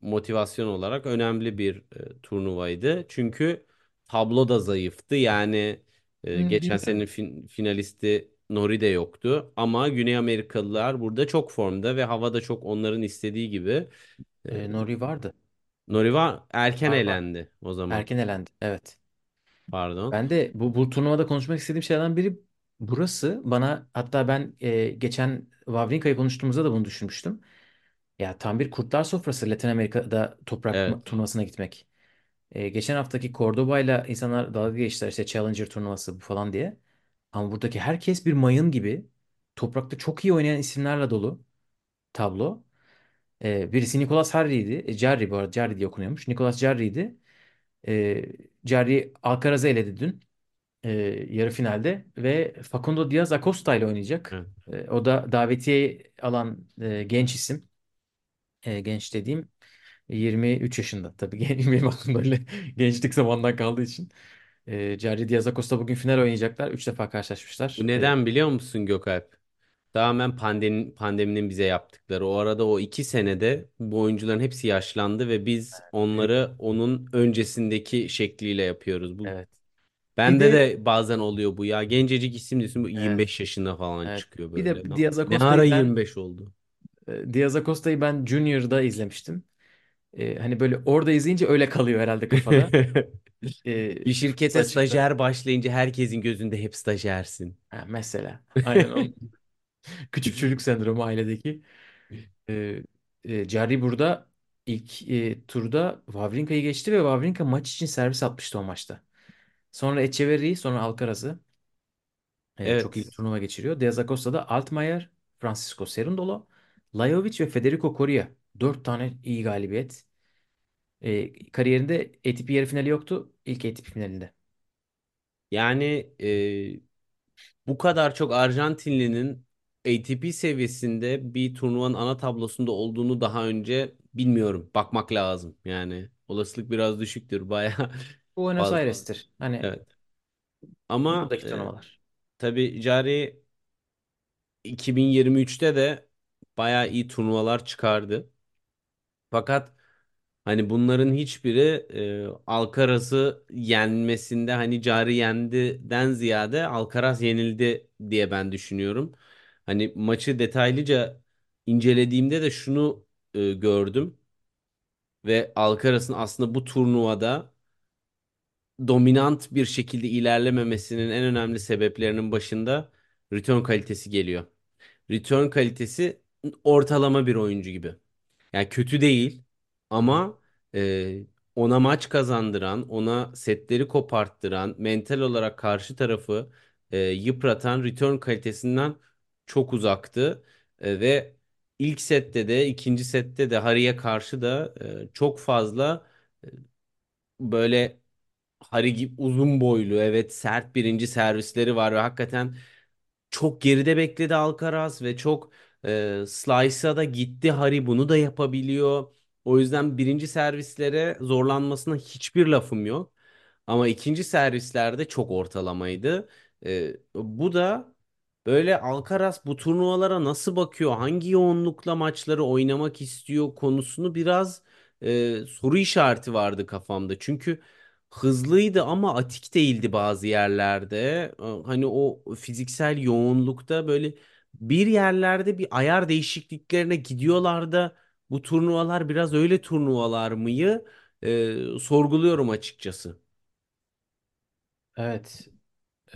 motivasyon olarak önemli bir e, turnuvaydı. Çünkü tablo da zayıftı. Yani e, geçen senenin bilmiyorum. fin- finalisti Nori de yoktu. Ama Güney Amerikalılar burada çok formda ve hava da çok onların istediği gibi. E, Ee, Nori vardı. Noriva erken Var var. elendi o zaman. Erken elendi. Evet. Pardon. Ben de bu, bu turnuvada konuşmak istediğim şeylerden biri burası. Bana hatta ben e, geçen Wawrinka'yı konuştuğumuzda da bunu düşünmüştüm. Ya tam bir kurtlar sofrası Latin Amerika'da toprak Evet. turnuvasına gitmek. E, geçen haftaki Cordoba'yla insanlar dalga geçtiler işte Challenger turnuvası bu falan diye. Ama buradaki herkes bir mayın gibi toprakta çok iyi oynayan isimlerle dolu tablo. E, birisi Nicolas Jarry'ydi. E, Jarry bu arada Jarry diye okunuyormuş. Nicolas Jarry'ydi. E, Jarry Alcaraz'ı eledi dün e, yarı finalde ve Facundo Diaz Acosta ile oynayacak. Evet. E, o da davetiye alan e, genç isim. E, genç dediğim 23 yaşında. Tabii gen- benim aklımda öyle gençlik zamandan kaldığı için. E, Jarry Diaz Acosta bugün final oynayacaklar. 3 defa karşılaşmışlar. Bu E, neden biliyor musun Gökalp? Tamamen pandeminin, pandeminin bize yaptıkları. O arada o iki senede bu oyuncuların hepsi yaşlandı ve biz onları onun öncesindeki şekliyle yapıyoruz. Bu Evet. Bir bende de de bazen oluyor bu ya. Gencecik isim diyorsun bu evet, 25 yaşında falan evet. çıkıyor Bir böyle. de Ne, Diaz ne ara Acosta'yı ben 25 oldu? e, Diaz Acosta'yı ben Junior'da izlemiştim. E, hani böyle orada izleyince öyle kalıyor herhalde kafada. E, Bir şirkete açıkta. stajyer başlayınca herkesin gözünde hep stajyersin. Ha, mesela. Aynen küçük çocuk sendromu ailedeki. E, e, Jarry burada ilk e, turda Wawrinka'yı geçti ve Wawrinka maç için servis atmıştı o maçta. Sonra Etcheverry, sonra Alcaraz'ı e, çok iyi bir Evet. turnuva geçiriyor. Diaz Acosta'da Altmaier, Francisco Cerundolo, Lajovic ve Federico Coria. Dört tane iyi galibiyet. E, kariyerinde ATP yarı finali yoktu. İlk ATP finalinde. Yani bu kadar çok Arjantinlinin ATP seviyesinde bir turnuvanın ana tablosunda olduğunu daha önce bilmiyorum. Bakmak lazım. Yani olasılık biraz düşüktür. Baya Buenos fazla. Aires'tir. Hani Evet. Ama buradaki e, turnuvalar. tabii Cari 2023'te de baya iyi turnuvalar çıkardı. Fakat hani bunların hiçbiri e, Alcaraz'ı yenmesinde hani Cari yendiden ziyade Alcaraz yenildi diye ben düşünüyorum. Hani maçı detaylıca incelediğimde de şunu e, gördüm. ve Alcaraz'ın aslında bu turnuvada dominant bir şekilde ilerlememesinin en önemli sebeplerinin başında return kalitesi geliyor. Return kalitesi ortalama bir oyuncu gibi. Yani kötü değil ama e, ona maç kazandıran, ona setleri koparttıran, mental olarak karşı tarafı e, yıpratan return kalitesinden çok uzaktı. E, ve ilk sette de ikinci sette de Harry'e karşı da e, çok fazla e, böyle Harry gibi uzun boylu evet sert birinci servisleri var ve hakikaten çok geride bekledi Alcaraz ve çok e, slice'a da gitti. Harry bunu da yapabiliyor. O yüzden birinci servislere zorlanmasına hiçbir lafım yok. Ama ikinci servislerde çok ortalamaydı. E, bu da böyle Alcaraz bu turnuvalara nasıl bakıyor, hangi yoğunlukla maçları oynamak istiyor konusunu biraz e, soru işareti vardı kafamda. Çünkü hızlıydı ama atik değildi bazı yerlerde. Hani o fiziksel yoğunlukta böyle bir yerlerde bir ayar değişikliklerine gidiyorlar da bu turnuvalar biraz öyle turnuvalar mıyı Ee, sorguluyorum açıkçası. Evet.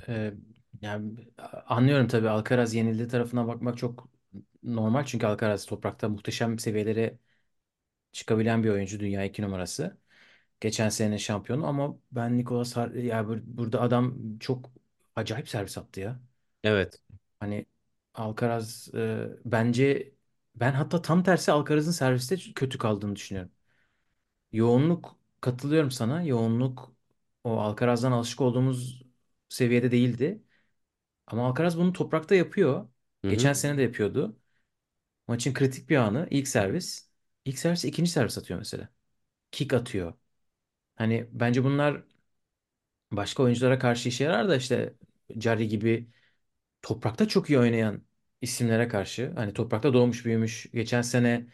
e, yani anlıyorum tabii Alcaraz yenildiği tarafına bakmak çok normal. Çünkü Alcaraz toprakta muhteşem seviyelere çıkabilen bir oyuncu. Dünya iki numarası. Geçen senenin şampiyonu ama ben Nicolas Har ya bur- burada adam çok acayip servis attı ya. Evet. Hani Alcaraz e, bence ben hatta tam tersi Alcaraz'ın serviste kötü kaldığını düşünüyorum. Yoğunluk katılıyorum sana. Yoğunluk o Alcaraz'dan alışık olduğumuz seviyede değildi. Ama Alcaraz bunu toprakta yapıyor. Hı Geçen hı. sene de yapıyordu. Maçın kritik bir anı ilk servis. İlk servis ikinci servis atıyor mesela. Kick atıyor. Hani bence bunlar başka oyunculara karşı işe yarar da işte Jarry gibi toprakta çok iyi oynayan isimlere karşı. Hani toprakta doğmuş büyümüş. Geçen sene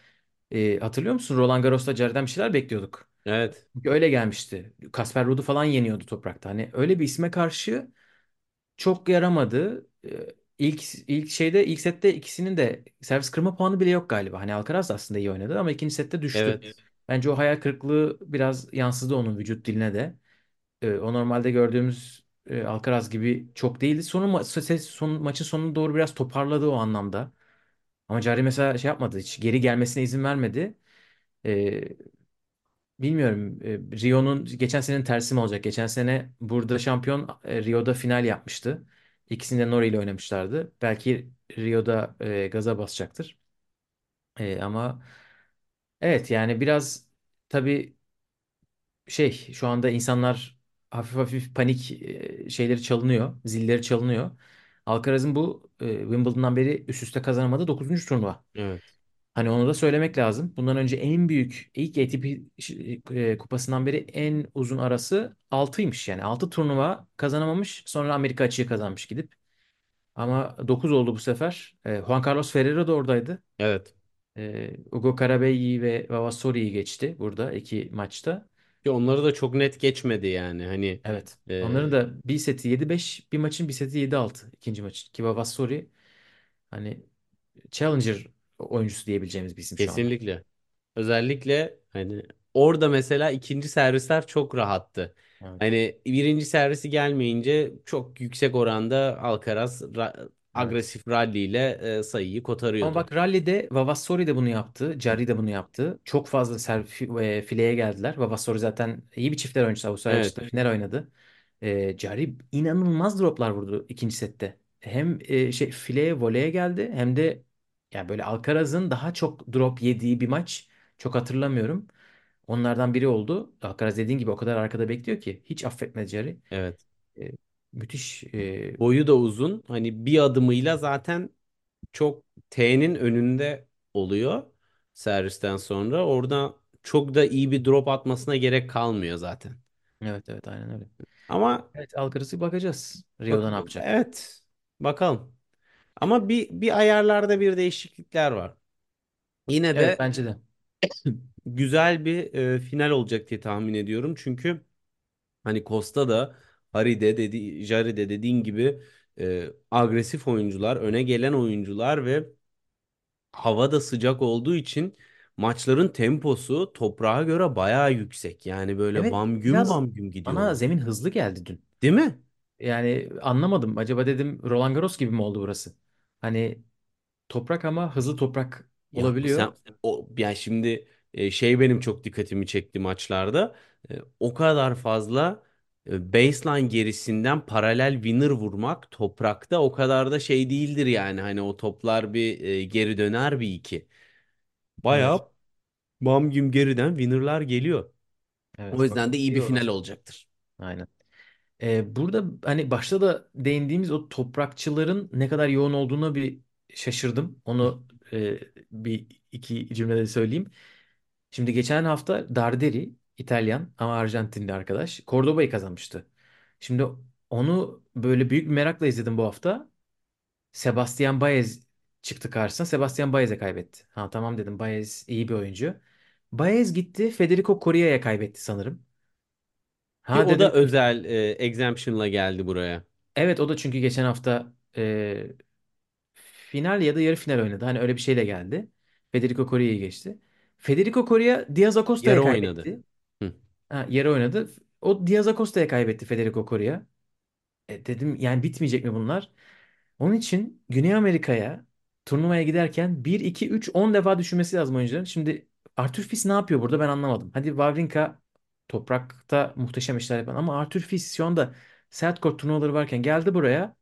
e, hatırlıyor musun? Roland Garros'ta Jarry'den bir şeyler bekliyorduk. Evet. Çünkü öyle gelmişti. Kasper Ruud'u falan yeniyordu toprakta. Hani öyle bir isme karşı çok yaramadı. Ee, İlk ilk şeyde ilk sette ikisinin de servis kırma puanı bile yok galiba. Hani Alcaraz da aslında iyi oynadı ama ikinci sette düştü. Evet. Bence o hayal kırıklığı biraz yansıdı onun vücut diline de. Ee, o normalde gördüğümüz e, Alcaraz gibi çok değildi. Sonu ma son maçın sonuna doğru biraz toparladı o anlamda. Ama Cari mesela şey yapmadı hiç geri gelmesine izin vermedi. Ee, Bilmiyorum. e, Rio'nun geçen senenin tersi mi olacak? Geçen sene burada şampiyon e, Rio'da final yapmıştı. İkisini de Nori ile oynamışlardı. Belki Rio'da e, gaza basacaktır. E, ama evet yani biraz tabii şey şu anda insanlar hafif hafif panik e, şeyleri çalınıyor. Zilleri çalınıyor. Alcaraz'ın bu e, Wimbledon'dan beri üst üste kazanamadığı dokuzuncu turnuva. Evet. Hani onu da söylemek lazım. Bundan önce en büyük ilk ATP e, kupasından beri en uzun arası altıymış yani. 6 turnuva kazanamamış. Sonra Amerika açığı kazanmış gidip. Ama 9 oldu bu sefer. E, Juan Carlos Ferrero da oradaydı. Evet. E, Ugo Carabelli ve Vavasori'yi geçti burada iki maçta. Ki onları da çok net geçmedi yani. Hani Evet. Onların e, da bir seti yedi beş, bir maçın bir seti yedi altı ikinci maç. Ki Vavasori hani Challenger oyuncusu diyebileceğimiz bir isim şu anda. kesinlikle. Özellikle hani orada mesela ikinci servisler çok rahattı. Evet. Hani birinci servisi gelmeyince çok yüksek oranda Alcaraz ra- Evet. agresif rally ile e, sayıyı Ama kotarıyordu. bak rally'de Vavassori de bunu yaptı. Jarry de bunu yaptı. Çok fazla ser, fi- e, fileye geldiler. Vavassori zaten iyi bir çiftler oyuncusu. Avustralya Evet, final oynadı. E, Jarry inanılmaz droplar vurdu ikinci sette. Hem e, şey fileye voleye geldi hem de yani böyle Alcaraz'ın daha çok drop yediği bir maç çok hatırlamıyorum. Onlardan biri oldu. Alcaraz dediğin gibi o kadar arkada bekliyor ki hiç affetmedi Jarry. evet. E, müthiş e, Boyu da uzun. Hani bir adımıyla zaten çok T'nin önünde oluyor servisten sonra. Orada çok da iyi bir drop atmasına gerek kalmıyor zaten. evet evet aynen öyle. Ama Evet Alcaraz'ı bakacağız. Rio'da bak ne yapacak? evet bakalım. Ama bir bir ayarlarda bir değişiklikler var. Yine Evet de bence de. güzel bir e, final olacak diye tahmin ediyorum. Çünkü hani Costa da Harry de dedi, Jarry de dediğin gibi e, agresif oyuncular, öne gelen oyuncular ve hava da sıcak olduğu için maçların temposu toprağa göre bayağı yüksek. Yani böyle Evet bam güm biraz bam güm bana gidiyorlar. zemin hızlı geldi dün. Değil mi? Yani anlamadım. Acaba dedim Roland Garros gibi mi oldu burası? Hani toprak ama hızlı toprak Ya sen olabiliyor. o yani şimdi e, şey benim çok dikkatimi çekti maçlarda. E, o kadar fazla baseline gerisinden paralel winner vurmak toprakta o kadar da şey değildir yani. Hani o toplar bir e, geri döner bir iki. Evet. Bayağı bam güm geriden winner'lar geliyor. O Evet yüzden de bakalım iyi bir final olacak. olacaktır. Aynen. Ee, burada hani başta da değindiğimiz o toprakçıların ne kadar yoğun olduğuna bir şaşırdım. Onu e, bir iki cümlede söyleyeyim. Şimdi geçen hafta Darderi İtalyan ama Arjantinli arkadaş Cordoba'yı kazanmıştı. Şimdi onu böyle büyük bir merakla izledim bu hafta. Sebastian Baez çıktı karşısına. Sebastian Baez'e kaybetti. Ha tamam dedim Baez iyi bir oyuncu. Baez gitti Federico Correa'ya kaybetti sanırım. Ki Ha o da dedim özel e, exemption'la geldi buraya. evet o da çünkü geçen hafta e, final ya da yarı final oynadı. Hani öyle bir şeyle geldi. Federico Correa'yı geçti. Federico Correa Diaz Acosta'ya Yarı oynadı. kaybetti. Ha, yarı oynadı. O Diaz Acosta'ya kaybetti Federico Correa. E, dedim yani bitmeyecek mi bunlar? Onun için Güney Amerika'ya turnuvaya giderken bir 2 3 10 defa düşünmesi lazım oyuncuların. Şimdi Arthur Fils ne yapıyor burada ben anlamadım. Hadi Wawrinka toprakta muhteşem işler yapan ama Arthur Fils şu anda sert kort turnuvaları varken geldi buraya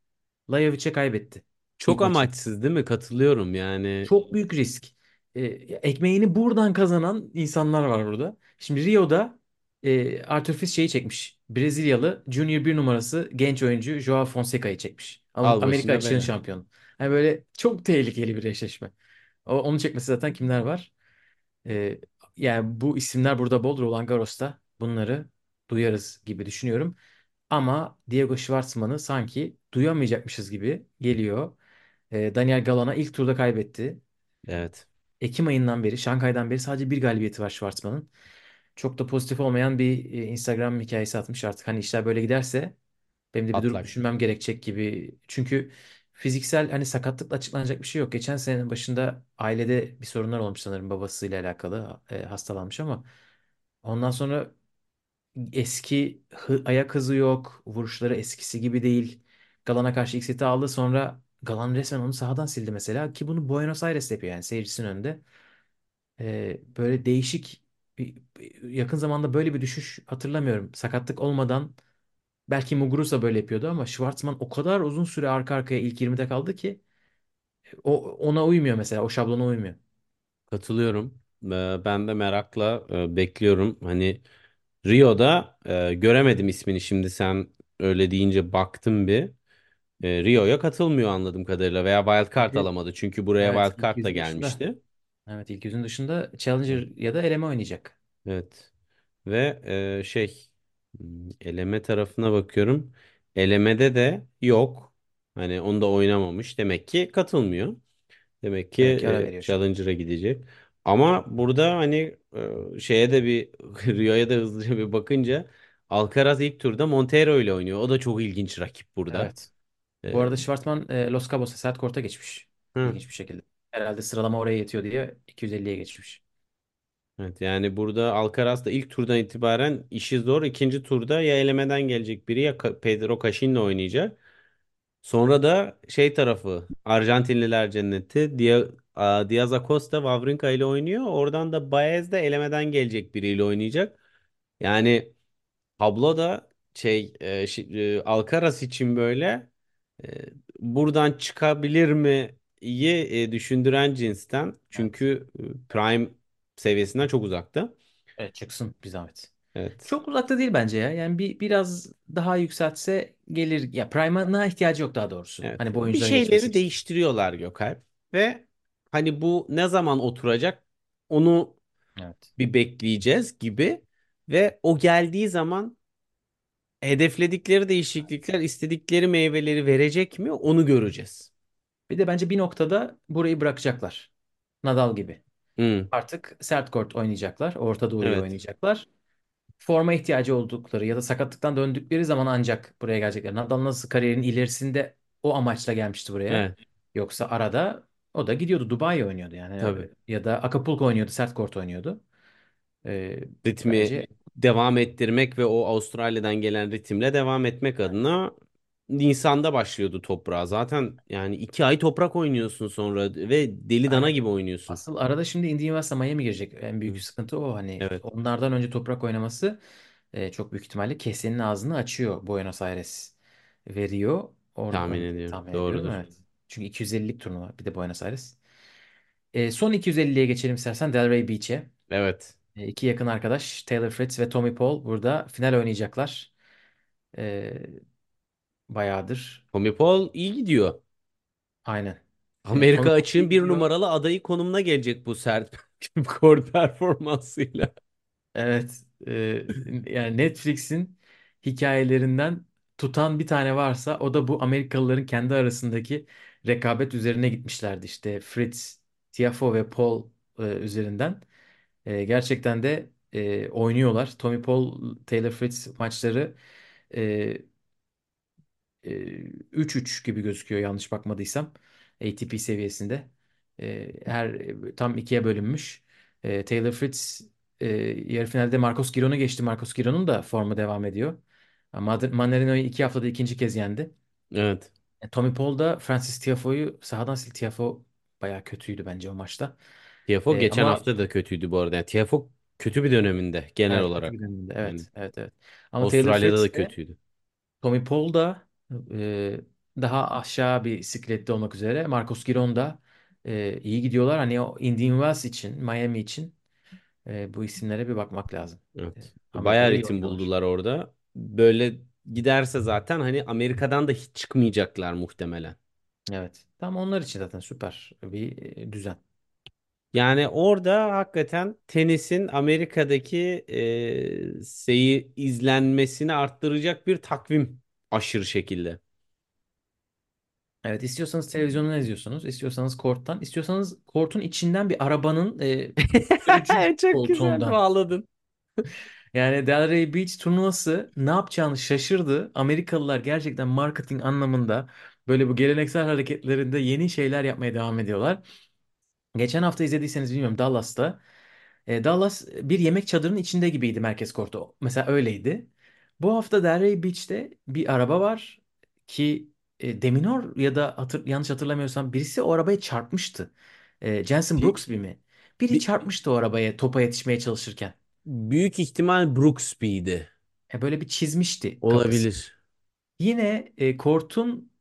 Lajovic'e kaybetti ilk Çok maçını. amaçsız değil mi? Katılıyorum yani. Çok büyük risk. E, ekmeğini buradan kazanan insanlar var burada. Şimdi Rio'da e, Arthur Fils şeyi çekmiş. Brezilyalı Junior bir numarası genç oyuncu Joao Fonseca'yı çekmiş. Al Amerika başına açığın bela. şampiyonu. Yani böyle çok tehlikeli bir eşleşme. O, onu çekmesi zaten kimler var? E, yani bu isimler burada bol. Roland Garros'ta bunları duyarız gibi düşünüyorum. Ama Diego Schwartzman'ı sanki duyamayacakmışız gibi geliyor. E, Daniel Galan'a ilk turda kaybetti. Evet. Ekim ayından beri, Şanghay'dan beri sadece bir galibiyeti var Schwartzman'ın. Çok da pozitif olmayan bir e, Instagram hikayesi atmış artık. Hani işler böyle giderse benim de bir durup Patlak. düşünmem gerekecek gibi. Çünkü fiziksel hani sakatlıkla açıklanacak bir şey yok. Geçen senenin başında ailede bir sorunlar olmuş sanırım babasıyla alakalı e, hastalanmış ama ondan sonra eski hı- ayak hızı yok. Vuruşları eskisi gibi değil. Galan'a karşı ilk seti aldı. Sonra Galan resmen onu sahadan sildi mesela. Ki bunu Buenos Aires'te yapıyor yani seyircisinin önünde. Ee, böyle değişik yakın zamanda böyle bir düşüş hatırlamıyorum. Sakatlık olmadan belki Muguruza böyle yapıyordu ama Schwartzman o kadar uzun süre arka arkaya ilk 20'de kaldı ki o ona uymuyor mesela. O şablona uymuyor. Katılıyorum. Ee, Ben de merakla e, bekliyorum. Hani Rio'da e, göremedim ismini şimdi sen öyle deyince baktım bir. E, Rio'ya katılmıyor anladığım kadarıyla veya wildcard Bence alamadı. Çünkü buraya evet ilk wildcard da yüzün dışında. gelmişti. Evet ilk yüzün dışında Challenger ya da eleme oynayacak. Evet. Ve e, şey hmm, eleme tarafına bakıyorum. Elemede de yok. Hani onu da oynamamış. Demek ki katılmıyor. Demek ki Demek ki ara e, veriyor şu an. Challenger'a gidecek. Ama burada hani e, şeye de bir Rio'ya da hızlıca bir bakınca Alcaraz ilk turda Monteiro ile oynuyor. O da çok ilginç rakip burada. Evet. Bu E, arada Schwartzman e, Los Cabos'a sert korta geçmiş. hı. İlginç bir şekilde. Herhalde sıralama oraya yetiyor diye 250'ye geçmiş. Evet yani burada Alcaraz da ilk turdan itibaren işi zor. İkinci turda ya elemeden gelecek biri ya Ka- Pedro Caixin'le oynayacak. Sonra da şey tarafı Arjantinliler cenneti Diaz Acosta Wawrinka ile oynuyor. Oradan da Baez de elemeden gelecek biriyle oynayacak. Yani tablo da şey e, e, Alcaraz için böyle e, buradan çıkabilir mi iyi e, düşündüren cinsten. Evet. Çünkü e, prime seviyesinden çok uzakta. Evet çıksın bir zahmet. Evet. Çok uzakta değil bence ya. Yani bir biraz daha yükseltse gelir. Ya Prime'a ihtiyacı yok daha doğrusu. Evet. Hani bu Bir oyuncuların geçmesi şeyleri için. değiştiriyorlar Gökalp ve hani bu ne zaman oturacak onu Evet. bir bekleyeceğiz gibi ve o geldiği zaman hedefledikleri değişiklikler istedikleri meyveleri verecek mi onu göreceğiz. Bir de bence bir noktada burayı bırakacaklar. Nadal gibi. Hmm, Artık sert kort oynayacaklar. Orta Doğu'yu evet. oynayacaklar. Forma ihtiyacı oldukları ya da sakatlıktan döndükleri zaman ancak buraya gelecekler. Nadal nasıl kariyerin ilerisinde o amaçla gelmişti buraya. Evet. Yoksa arada O da gidiyordu Dubai oynuyordu yani Tabii. ya da Acapulco oynuyordu, sert kort oynuyordu. E, Ritmi bence devam ettirmek ve o Avustralya'dan gelen ritimle devam etmek adına Nisan'da başlıyordu toprağa. Zaten yani iki ay toprak oynuyorsun sonra ve deli dana gibi oynuyorsun. Asıl arada şimdi Indy Üniversite Miami girecek. En büyük sıkıntı o. Hani Evet, onlardan önce toprak oynaması e, çok büyük ihtimalle kesenin ağzını açıyor Buenos Aires ve Rio. tahmin Oradan ediyorum. tahmin ediyorum Doğrudur. evet. Çünkü 250'lik turnuva bir de Buenos Aires. E, son 250'liye geçelim istersen Delray Beach'e. Evet. E, iki yakın arkadaş Taylor Fritz ve Tommy Paul burada final oynayacaklar. Bayağıdır. Tommy Paul iyi gidiyor. Aynen. Amerika Tommy Paul açığın iyi bir gidiyor. numaralı adayı konumuna gelecek bu sert kor performansıyla. Evet, e, yani Netflix'in hikayelerinden tutan bir tane varsa o da bu Amerikalıların kendi arasındaki rekabet üzerine gitmişlerdi. İşte Fritz, Tiafoe ve Paul e, üzerinden. E, gerçekten de e, oynuyorlar. Tommy Paul, Taylor Fritz maçları e, 3-3 gibi gözüküyor yanlış bakmadıysam ATP seviyesinde. E, her tam ikiye bölünmüş. E, Taylor Fritz e, yarı finalde Marcos Giron'u geçti. Marcos Giron'un da formu devam ediyor. Manarino'yu iki haftada ikinci kez yendi. Evet. E, Tommy Paul da Francis Tiafoe'yu sahadan sil. Tiafoe bayağı kötüydü bence o maçta. Tiafoe E, geçen ama hafta da kötüydü bu arada. Yani Tiafoe kötü bir döneminde genel evet kötü bir olarak. dönemde. Yani Evet, evet, evet. Ama Taylor Avustralya'da da de kötüydü. Tommy Paul da e, daha aşağı bir siklette olmak üzere. Marcos Giron da e, iyi gidiyorlar. Hani o Indian Wells için, Miami için e, bu isimlere bir bakmak lazım. E, Evet. Bayağı Amerika'da iyi ritim buldular orada. Böyle giderse zaten hani Amerika'dan da hiç çıkmayacaklar muhtemelen. Evet. Tam onlar için zaten süper bir e, düzen. Yani orada hakikaten tenisin Amerika'daki e, seyi izlenmesini arttıracak bir takvim aşırı şekilde. Evet, istiyorsanız televizyondan izliyorsunuz, istiyorsanız korttan, istiyorsanız kortun içinden bir arabanın e, sürücü Çok güzel koltuğundan. bağladın. Yani Delray Beach turnuvası ne yapacağını şaşırdı. Amerikalılar gerçekten marketing anlamında böyle bu geleneksel hareketlerinde yeni şeyler yapmaya devam ediyorlar. Geçen hafta izlediyseniz bilmiyorum Dallas'ta. e, Dallas bir yemek çadırının içinde gibiydi merkez kortu. Mesela öyleydi. Bu hafta Delray Beach'te bir araba var ki e, Deminor ya da hatır, yanlış hatırlamıyorsam birisi o arabaya çarpmıştı. E, Jensen Bir, Brooks bir mi? Biri bir- çarpmıştı o arabaya topa yetişmeye çalışırken. büyük ihtimal Brooksby'di. E, böyle bir çizmişti kafası. Olabilir. Yine e, kortun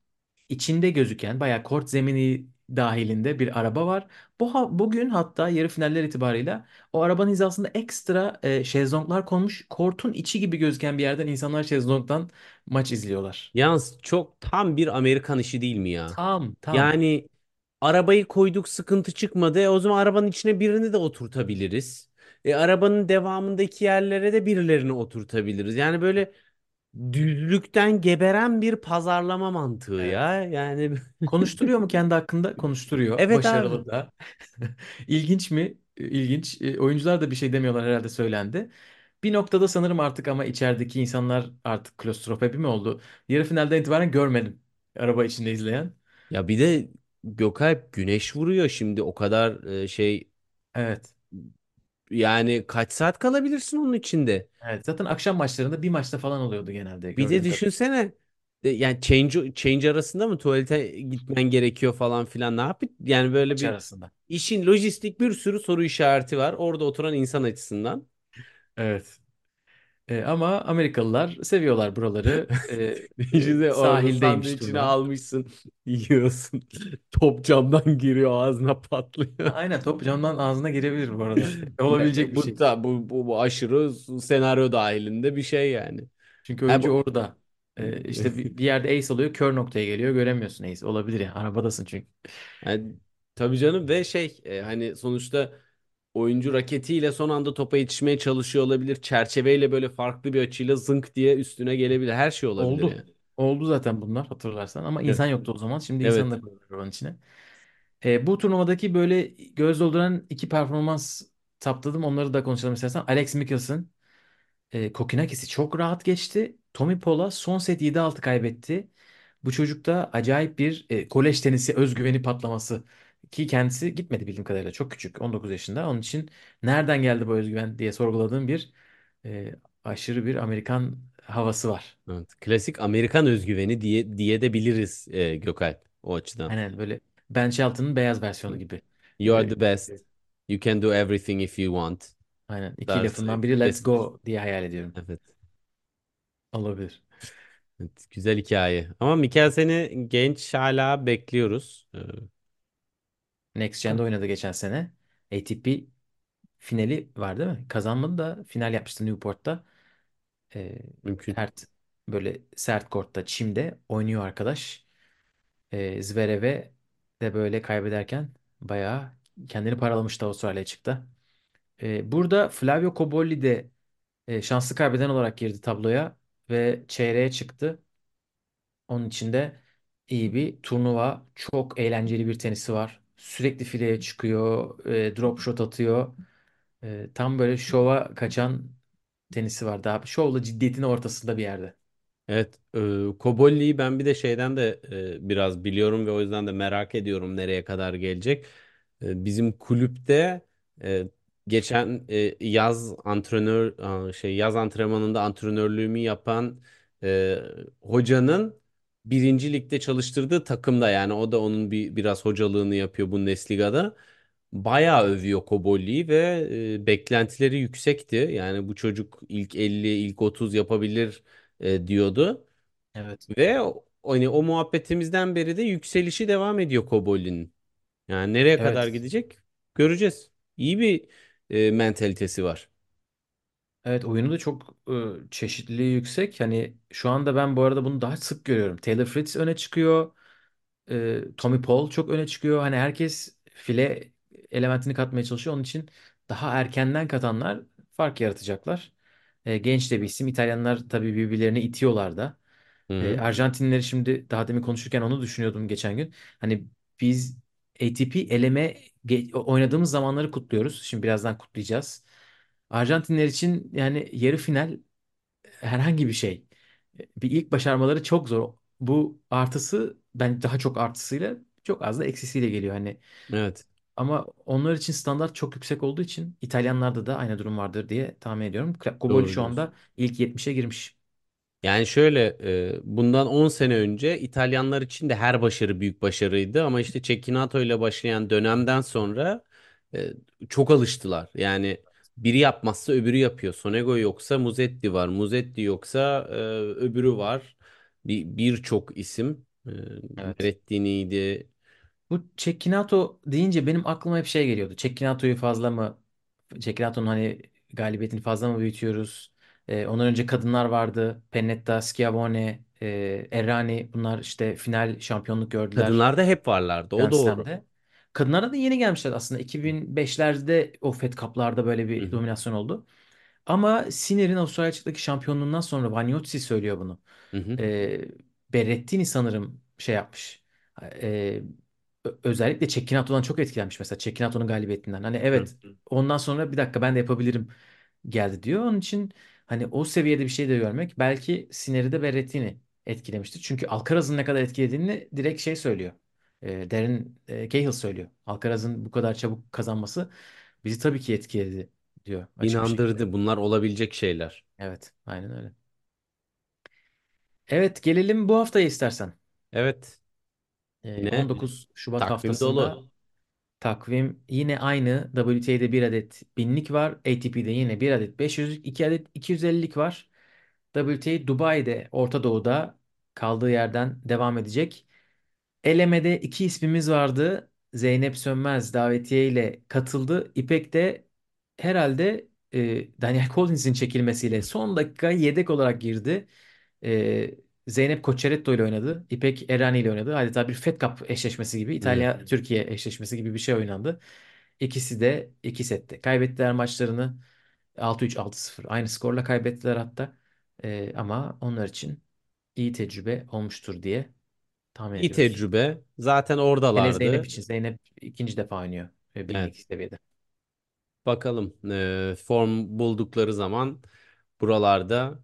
içinde gözüken bayağı kort zemini dahilinde bir araba var. Bu ha- bugün hatta yarı finaller itibarıyla o arabanın hizasında ekstra e, şezlonglar konmuş. Kortun içi gibi gözüken bir yerden insanlar şezlongdan maç izliyorlar. Yalnız çok tam bir Amerikan işi değil mi ya? Tam tam. Yani arabayı koyduk sıkıntı çıkmadı. E, o zaman arabanın içine birini de oturtabiliriz. E, arabanın devamındaki yerlere de birilerini oturtabiliriz. Yani böyle düzlükten geberen bir pazarlama mantığı Evet. ya. Yani Konuşturuyor mu kendi hakkında? Konuşturuyor. evet abi. Başarılı da. İlginç mi? İlginç. E, Oyuncular da bir şey demiyorlar herhalde söylendi. Bir noktada sanırım artık ama içerideki insanlar artık klostrofobi mi oldu? Yarı finalden itibaren görmedim. Araba içinde izleyen. Ya bir de Gökalp güneş vuruyor şimdi o kadar e, şey Evet. Yani kaç saat kalabilirsin onun içinde? Evet. Zaten akşam maçlarında bir maçta falan oluyordu genelde Bir de gördüğüm düşünsene e, yani change change arasında mı tuvalete gitmen gerekiyor falan filan ne yap? Yani böyle Maç bir arasında. işin lojistik bir sürü soru işareti var orada oturan insan açısından. Evet. E, ama Amerikalılar seviyorlar buraları. E, e, sahildeymiş turnuva. almışsın yiyorsun. Top camdan giriyor ağzına patlıyor. Aynen top camdan ağzına girebilir bu arada. Olabilecek bir şey. da, bu, bu, bu aşırı senaryo dahilinde bir şey yani. Çünkü Ha, oyuncu bu... orada. E, işte bir, bir yerde ace alıyor, kör noktaya geliyor, göremiyorsun ace. Olabilir ya. Arabadasın çünkü. Yani, tabii canım ve şey e, hani sonuçta oyuncu raketiyle son anda topa yetişmeye çalışıyor olabilir. Çerçeveyle böyle farklı bir açıyla zınk diye üstüne gelebilir. Her şey olabilir Oldu. yani. Oldu zaten bunlar hatırlarsan ama Evet. insan yoktu o zaman. Şimdi insan Evet. da koyuyorlar arabanın içine. E, bu turnuvadaki böyle göz dolduran iki performans saptadım. Onları da konuşalım istersen. Alex Michelsen, e, Kokinakis'i çok rahat geçti. Tommy Paul'a son set 7-6 kaybetti. Bu çocukta acayip bir e, kolej tenisi özgüveni patlaması ki kendisi gitmedi bildiğim kadarıyla. Çok küçük. 19 yaşında. Onun için nereden geldi bu özgüven diye sorguladığım bir e, aşırı bir Amerikan havası var. Evet. Klasik Amerikan özgüveni diye diye de biliriz e, Gökalp o açıdan. Aynen böyle Ben Shelton'ın beyaz versiyonu gibi. You are the best. You can do everything if you want. aynen iki Dersi. lafından biri let's go diye hayal ediyorum. Evet. Olabilir. Evet, güzel hikaye. Ama Mikel seni genç hala bekliyoruz. Next Gen'de oynadı geçen sene. ATP finali var değil mi? Kazanmadı da final yapmıştı Newport'ta. Ee, mümkün. sert böyle sert kortta çimde oynuyor arkadaş. Ee, Zverev'e de böyle kaybederken bayağı kendini paralamıştı Avustralya çıktı. Ee, burada Flavio Cobolli de e, şanslı kaybeden olarak girdi tabloya ve çeyreğe çıktı. Onun için de iyi bir turnuva. Çok eğlenceli bir tenisi var. Sürekli fileye çıkıyor, e, drop shot atıyor. E, tam böyle şova kaçan tenisi var. Daha şovla ciddiyetin ortasında bir yerde. Evet, e, Kobolli'yi ben bir de şeyden de e, biraz biliyorum ve o yüzden de merak ediyorum nereye kadar gelecek. E, bizim kulüpte e, geçen e, yaz antrenör şey yaz antrenmanında antrenörlüğümü yapan e, hocanın birinci ligde çalıştırdığı takımda yani o da onun bir biraz hocalığını yapıyor Bundesliga'da. Bayağı övüyor Kobolli'yi ve e, beklentileri yüksekti. Yani bu çocuk ilk 50, ilk 30 yapabilir e, diyordu. Evet. Ve hani o muhabbetimizden beri de yükselişi devam ediyor Kobolli'nin. Yani nereye kadar Evet. gidecek göreceğiz. İyi bir e, mentalitesi var. Evet oyunu da çok e, çeşitliliği yüksek. Hani şu anda ben bu arada bunu daha sık görüyorum. Taylor Fritz öne çıkıyor. E, Tommy Paul çok öne çıkıyor. Hani herkes file elementini katmaya çalışıyor. Onun için daha erkenden katanlar fark yaratacaklar. E, genç de bir isim. İtalyanlar tabii birbirlerini itiyorlar da. Hı E, hı. Arjantinlileri şimdi daha demin konuşurken onu düşünüyordum geçen gün. Hani biz ATP eleme ge- oynadığımız zamanları kutluyoruz. Şimdi birazdan kutlayacağız. Arjantinler için yani yarı final herhangi bir şey. Bir ilk başarmaları çok zor. Bu artısı ben daha çok artısıyla çok az da eksisiyle geliyor hani. Evet. Ama onlar için standart çok yüksek olduğu için İtalyanlarda da aynı durum vardır diye tahmin ediyorum. Kobol Doğru şu diyorsun. anda ilk 70'e girmiş. Yani şöyle e, bundan 10 sene önce İtalyanlar için de her başarı büyük başarıydı ama işte Cecchinato ile başlayan dönemden sonra e, çok alıştılar. Yani biri yapmazsa öbürü yapıyor. Sonego yoksa Musetti var. Musetti yoksa e, öbürü var. Bir birçok isim. E, Evet. Berrettini'ydi. Bu Cecchinato deyince benim aklıma hep şey geliyordu. Cecchinato fazla mı Cecchinato'nun hani galibiyetini fazla mı büyütüyoruz? Ee, ondan önce kadınlar vardı. Pennetta, Schiavone, e, Errani bunlar işte final şampiyonluk gördüler Kadınlarda hep varlardı. O Grand doğru. Slam'de. Kadınlara da yeni gelmişler aslında. 2005'lerde o Fed Cup'larda böyle bir hı. dominasyon oldu. Ama Sinner'in Avustralya açıktaki şampiyonluğundan sonra Vagnozzi söylüyor bunu. Hı hı. Ee, Berrettini sanırım şey yapmış. Ö- özellikle Cecchinato çok etkilenmiş mesela Cecchinato'nun galibiyetinden. Hani evet ondan sonra bir dakika ben de yapabilirim geldi diyor. Onun için hani o seviyede bir şey de görmek belki Sinner'i de Berrettini etkilemiştir. Çünkü Alcaraz'ın ne kadar etkilediğini direkt şey söylüyor. Ee, Darren e, Cahill söylüyor. Alcaraz'ın bu kadar çabuk kazanması bizi tabii ki etkiledi diyor açık bir şekilde. İnandırdı. Bunlar olabilecek şeyler. Evet, aynen öyle. Evet, gelelim bu haftaya istersen. Evet. Ee, Yine 19 Şubat takvim haftasında dolu. takvim yine aynı. WTA'de bir adet binlik var. ATP'de yine bir adet 500'lük, 2 adet 250'lik var. WTA Dubai'de, Orta Doğu'da kaldığı yerden devam edecek. Elemede iki ismimiz vardı. Zeynep Sönmez davetiye ile katıldı. İpek de herhalde e, Daniel Collins'in çekilmesiyle son dakika yedek olarak girdi. E, Zeynep Cocciaretto ile oynadı. İpek Erani ile oynadı. Adeta bir Fed Cup eşleşmesi gibi, Evet. İtalya-Türkiye eşleşmesi gibi bir şey oynandı. İkisi de iki sette. Kaybettiler maçlarını 6-3, 6-0. Aynı skorla kaybettiler hatta. E, ama onlar için iyi tecrübe olmuştur diye tahmin İyi ediyoruz. tecrübe. Zaten Hele Zeynep oradalardı. için. Zeynep ikinci defa oynuyor e, Evet. seviyede. Bakalım e, form buldukları zaman buralarda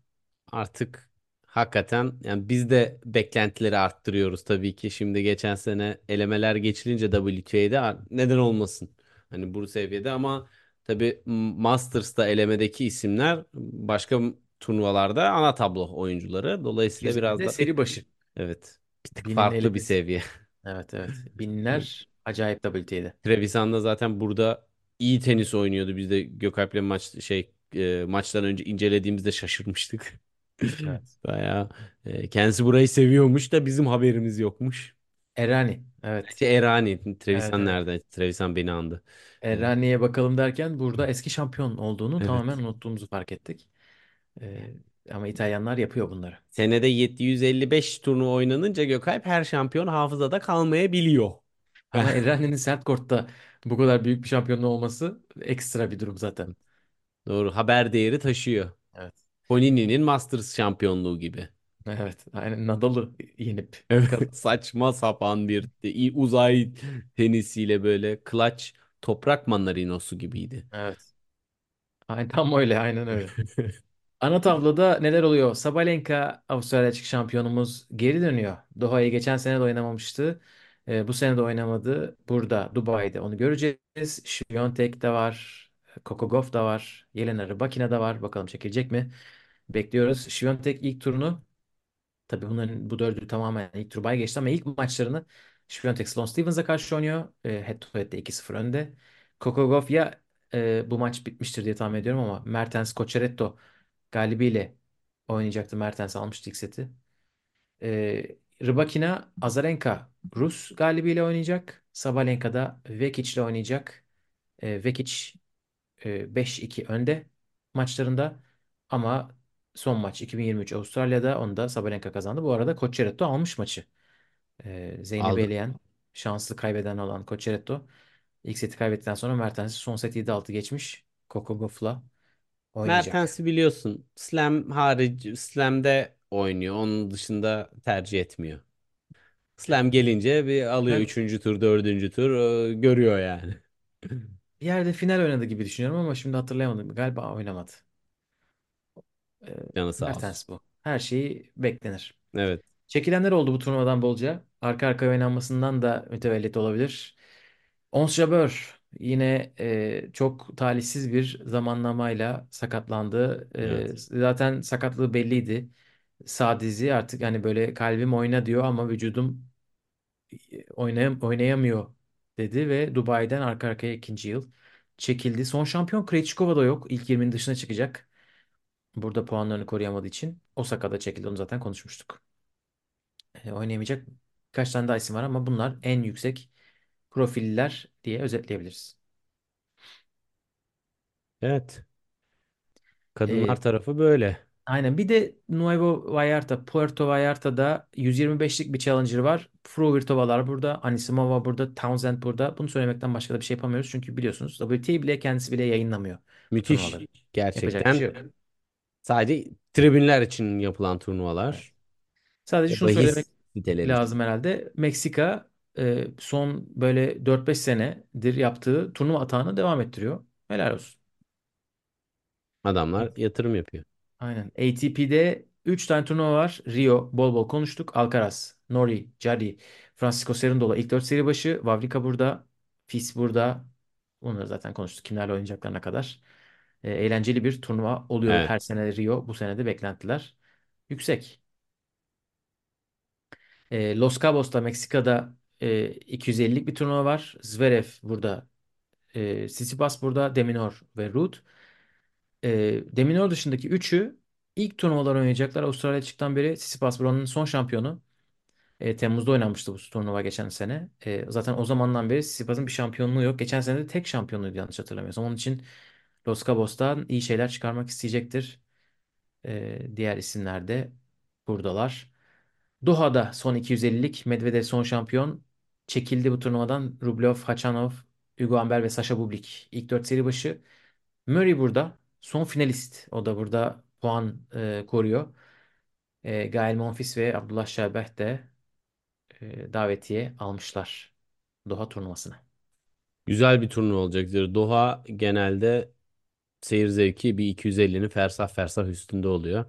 artık Hakikaten yani biz de beklentileri arttırıyoruz tabii ki. Şimdi geçen sene elemeler geçilince WTA'de a- neden olmasın? Hani bu seviyede ama tabii Masters'ta elemedeki isimler başka turnuvalarda ana tablo oyuncuları. Dolayısıyla biraz Kesinlikle da seri başı. evet bir tık Binin farklı bir elemesi. seviye. Evet evet. Binler acayip WT'de. Trevisan da zaten burada iyi tenis oynuyordu. Biz de Gökalp'le maç şey e, maçtan önce incelediğimizde şaşırmıştık. Evet. Bayağı e, kendisi burayı seviyormuş da bizim haberimiz yokmuş. Erani. Evet. Şey, Erani, Evet Trevisan evet. nerede? Trevisan beni andı. E, Erani'ye bakalım derken burada eski şampiyon olduğunu tamamen evet. unuttuğumuzu fark ettik. Ee, ama İtalyanlar yapıyor bunları. Senede 755 turnuva oynanınca Gökalp her şampiyon hafızada kalmayabiliyor. Ama Erani'nin sert kortta bu kadar büyük bir şampiyonluğu olması ekstra bir durum zaten. Doğru, haber değeri taşıyor. Evet. Fonini'nin Masters şampiyonluğu gibi. Evet. Aynen Nadal'ı yenip Evet, saçma sapan bir uzay tenisiyle böyle clutch toprak mandarinosu gibiydi. Evet. Aynen, tam öyle. Aynen öyle. Ana tabloda neler oluyor? Sabalenka Avustralya açık şampiyonumuz geri dönüyor. Doha'yı geçen sene de oynamamıştı. Ee, bu sene de oynamadı. Burada Dubai'de onu göreceğiz. Świątek de var. Coco Gauff da var. Jelena Rybakina da var. Bakalım çekilecek mi? Bekliyoruz. Świątek ilk turunu tabii bunların bu dördü tamamen ilk tur bay geçti ama ilk maçlarını Świątek Sloane Stephens'a karşı oynuyor. E, head to head'de 2-0 önde. Coco Gauff ya e, bu maç bitmiştir diye tahmin ediyorum ama Mertens Cocheretto galibiyle oynayacaktı. Mertens almıştı ilk seti. Ee, Rybakina Azarenka Rus galibiyle oynayacak. Sabalenka da Vekic ile oynayacak. Ee, Vekic e, 5-2 önde maçlarında ama son maç 2023 Avustralya'da onu da Sabalenka kazandı. Bu arada Cocheretto almış maçı. Ee, Zeynep'i Aldı. eleyen şanslı kaybeden olan Cocheretto ilk seti kaybettikten sonra Mertens'i son set 7-6 geçmiş. Coco Gauff'la oynayacak. Mertens'i biliyorsun. Slam harici Slam'de oynuyor. Onun dışında tercih etmiyor. Slam gelince bir alıyor Ben üçüncü tur, dördüncü tur e, görüyor yani. bir yerde final oynadı gibi düşünüyorum ama şimdi hatırlayamadım. Galiba oynamadı. Ee, Canı sağ olsun. Mertens bu. Her şeyi beklenir. Evet. Çekilenler oldu bu turnuvadan bolca. Arka arkaya oynanmasından da mütevellit olabilir. Ons Jabeur yine e, çok talihsiz bir zamanlamayla sakatlandı. E, Evet. zaten sakatlığı belliydi. Sağ dizi artık hani böyle kalbim oyna diyor ama vücudum oynayam oynayamıyor dedi ve Dubai'den arka arkaya ikinci yıl çekildi. Son şampiyon Krejcikova da yok. İlk 20'nin dışına çıkacak. Burada puanlarını koruyamadığı için Osaka'da çekildi. Onu zaten konuşmuştuk. E, oynayamayacak birkaç tane daha isim var ama bunlar en yüksek profiller diye özetleyebiliriz. Evet. Kadınlar E, tarafı böyle. aynen. Bir de Nuevo Vallarta, Puerto Vallarta'da 125'lik bir challenger var. Fruhvirtovalar burada, Anisimova burada, Townsend burada. Bunu söylemekten başka da bir şey yapamıyoruz. Çünkü biliyorsunuz WTA bile kendisi bile yayınlamıyor bu Müthiş. turnuvaları. Yapacak bir şey Gerçekten yok. sadece tribünler için yapılan Evet. turnuvalar. Sadece Ya şunu söylemek bahis siteleri için. lazım herhalde. Meksika e, son böyle 4-5 senedir yaptığı turnuva atağını devam ettiriyor. Helal olsun. Adamlar yatırım yapıyor. Aynen. ATP'de 3 tane turnuva var. Rio bol bol konuştuk. Alcaraz, Nori, Jarry, Francisco Cerundolo ilk 4 seri başı. Wawrinka burada. Fis burada. Bunları zaten konuştuk. Kimlerle oynayacaklarına kadar. E, eğlenceli bir turnuva oluyor Evet. her sene Rio. Bu sene de beklentiler yüksek. E, Los Cabos'ta Meksika'da e, 250'lik bir turnuva var. Zverev burada. E, Tsitsipas burada. Deminor ve Ruud. E, Deminor dışındaki üçü ilk turnuvalar oynayacaklar. Avustralya çıktıktan beri Tsitsipas buranın son şampiyonu. E, Temmuz'da oynanmıştı bu turnuva geçen sene. E, zaten o zamandan beri Tsitsipas'ın bir şampiyonluğu yok. Geçen sene de tek şampiyonluğuydu yanlış hatırlamıyorsam. Onun için Los Cabos'tan iyi şeyler çıkarmak isteyecektir. E, diğer isimler de buradalar. Doha'da son 250'lik Medvedev son şampiyon. Çekildi bu turnuvadan. Rublev, Khachanov, Hugo Humbert ve Sasha Bublik. İlk 4 seri başı. Murray burada. Son finalist. O da burada puan e, koruyor. E, Gael Monfils ve Abdullah Şerbet de e, davetiye almışlar Doha turnuvasına. Güzel bir turnuva olacaktır. Doha genelde seyir zevki bir 250'nin fersah fersah üstünde oluyor.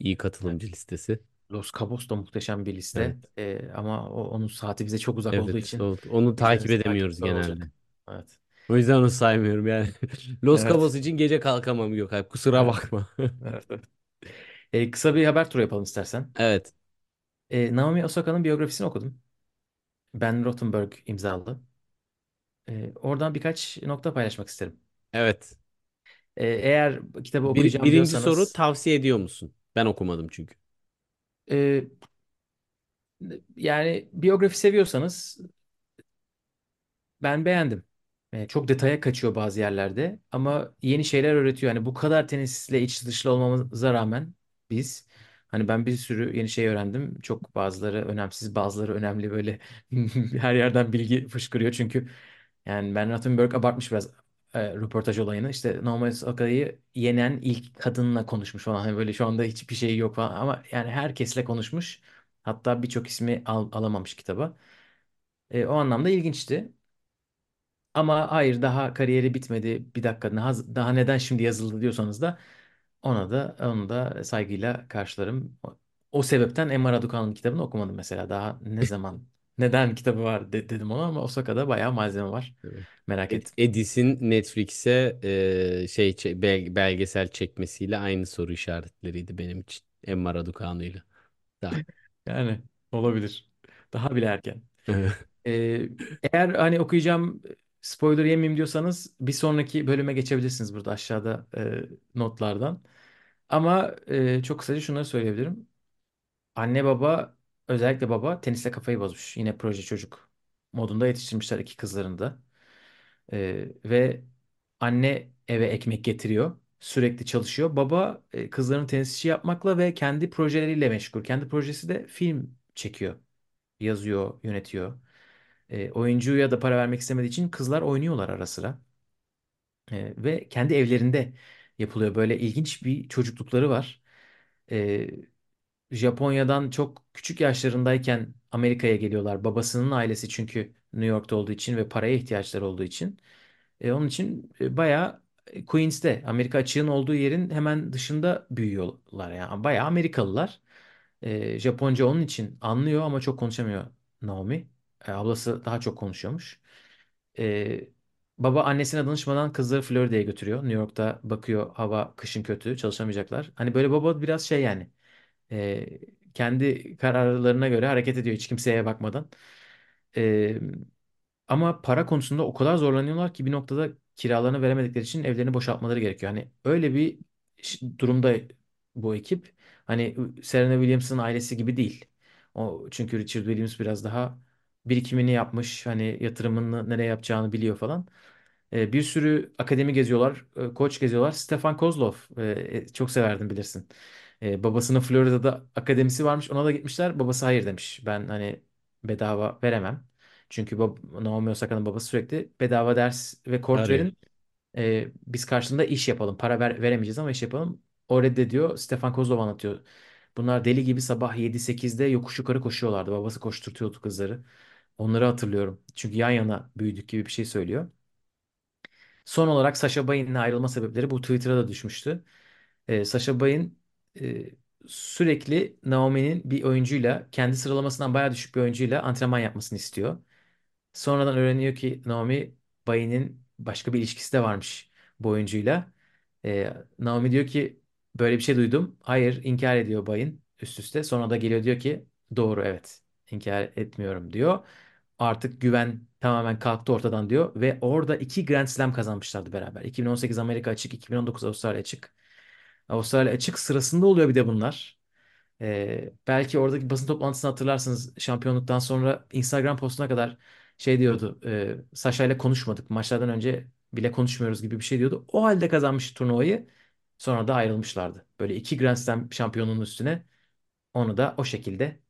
İyi katılımcı listesi. Los Cabos da muhteşem bir liste. Ee, ama o- onun saati bize çok uzak olduğu Evet. için o- Onu takip edemiyoruz zor olacak. genelde. Evet. O yüzden onu saymıyorum yani. Los Evet. Cabos için gece kalkamam Gökalp. Kusura Evet. bakma. Evet. evet. Ee, kısa bir haber turu yapalım istersen. Evet. Ee, Naomi Osaka'nın biyografisini okudum. Ben Rothenberg imzalı. Ee, oradan birkaç nokta paylaşmak isterim. Evet. Ee, eğer kitabı Bir, okuyacağım birinci soru diyorsanız tavsiye ediyor musun? Ben okumadım çünkü. E, yani biyografi seviyorsanız Ben beğendim. E, çok detaya kaçıyor bazı yerlerde ama yeni şeyler öğretiyor. Yani bu kadar tenisle iç dışlı olmamıza rağmen biz hani ben bir sürü yeni şey öğrendim. Çok bazıları önemsiz, bazıları önemli böyle her yerden bilgi fışkırıyor. Çünkü yani Ben Rothenberg abartmış biraz e, röportaj olayını. İşte Naomi Osaka'yı yenen ilk kadınla konuşmuş falan. Hani böyle şu anda hiçbir şey yok falan ama yani herkesle konuşmuş. Hatta birçok ismi al- alamamış kitaba. E, o anlamda ilginçti. Ama hayır daha kariyeri bitmedi. Bir dakika daha, daha neden şimdi yazıldı diyorsanız da ona da onu da saygıyla karşılarım. O, o sebepten Emma Raducan'ın kitabını okumadım mesela. Daha ne zaman neden kitabı var de- dedim ona ama Osaka'da bayağı malzeme var. Evet. Merak ettim. Edis'in Netflix'e e, şey çe- bel- belgesel çekmesiyle aynı soru işaretleriydi benim için. Emma Raducanu'yla. Daha. Yani olabilir. Daha bile erken. Ee, eğer hani okuyacağım spoiler yemeyeyim diyorsanız bir sonraki bölüme geçebilirsiniz burada aşağıda e, notlardan. Ama e, çok kısaca şunları söyleyebilirim. Anne baba özellikle baba tenisle kafayı bozmuş. Yine proje çocuk modunda yetiştirmişler iki kızlarını da. Ee, ve anne eve ekmek getiriyor. Sürekli çalışıyor. Baba e, kızlarını tenisçi yapmakla ve kendi projeleriyle meşgul. Kendi projesi de film çekiyor. Yazıyor, yönetiyor. E, oyuncuya da para vermek istemediği için kızlar oynuyorlar ara sıra. E, ve kendi evlerinde yapılıyor. Böyle ilginç bir çocuklukları var. E, Japonya'dan çok küçük yaşlarındayken Amerika'ya geliyorlar. Babasının ailesi çünkü New York'ta olduğu için ve paraya ihtiyaçları olduğu için. E, onun için e, bayağı e, Queens'te Amerika açığın olduğu yerin hemen dışında büyüyorlar. Yani bayağı Amerikalılar. E, Japonca onun için anlıyor ama çok konuşamıyor Naomi. E, ablası daha çok konuşuyormuş. E, baba annesine danışmadan kızları Florida'ya götürüyor. New York'ta bakıyor hava kışın kötü çalışamayacaklar. Hani böyle baba biraz şey yani e, kendi kararlarına göre hareket ediyor hiç kimseye bakmadan. E, ama para konusunda o kadar zorlanıyorlar ki bir noktada kiralarını veremedikleri için evlerini boşaltmaları gerekiyor. Hani öyle bir durumda bu ekip. Hani Serena Williams'ın ailesi gibi değil. O çünkü Richard Williams biraz daha birikimini yapmış. Hani yatırımını nereye yapacağını biliyor falan. E, bir sürü akademi geziyorlar, e, koç geziyorlar. Stefan Kozlov e, çok severdim bilirsin. E, babasının Florida'da akademisi varmış. Ona da gitmişler. Babası hayır demiş. Ben hani bedava veremem. Çünkü bab Naomi Osaka'nın babası sürekli bedava ders ve kort Arıyor. verin. E, biz karşılığında iş yapalım. Para ver, veremeyeceğiz ama iş yapalım. O reddediyor. Stefan Kozlov anlatıyor. Bunlar deli gibi sabah 7-8'de yokuş yukarı koşuyorlardı. Babası koşturtuyordu kızları. Onları hatırlıyorum. Çünkü yan yana büyüdük gibi bir şey söylüyor. Son olarak Sasha Bay'in ayrılma sebepleri bu Twitter'a da düşmüştü. Ee, Sasha Bay'in e, sürekli Naomi'nin bir oyuncuyla kendi sıralamasından bayağı düşük bir oyuncuyla antrenman yapmasını istiyor. Sonradan öğreniyor ki Naomi Bay'in başka bir ilişkisi de varmış bu oyuncuyla. Ee, Naomi diyor ki böyle bir şey duydum. Hayır inkar ediyor Bay'in üst üste. Sonra da geliyor diyor ki doğru evet inkar etmiyorum diyor. Artık güven tamamen kalktı ortadan diyor. Ve orada iki Grand Slam kazanmışlardı beraber. 2018 Amerika açık, 2019 Avustralya açık. Avustralya açık sırasında oluyor bir de bunlar. Ee, belki oradaki basın toplantısını hatırlarsınız. Şampiyonluktan sonra Instagram postuna kadar şey diyordu. E, Sasha ile konuşmadık. Maçlardan önce bile konuşmuyoruz gibi bir şey diyordu. O halde kazanmış turnuvayı. Sonra da ayrılmışlardı. Böyle iki Grand Slam şampiyonunun üstüne onu da o şekilde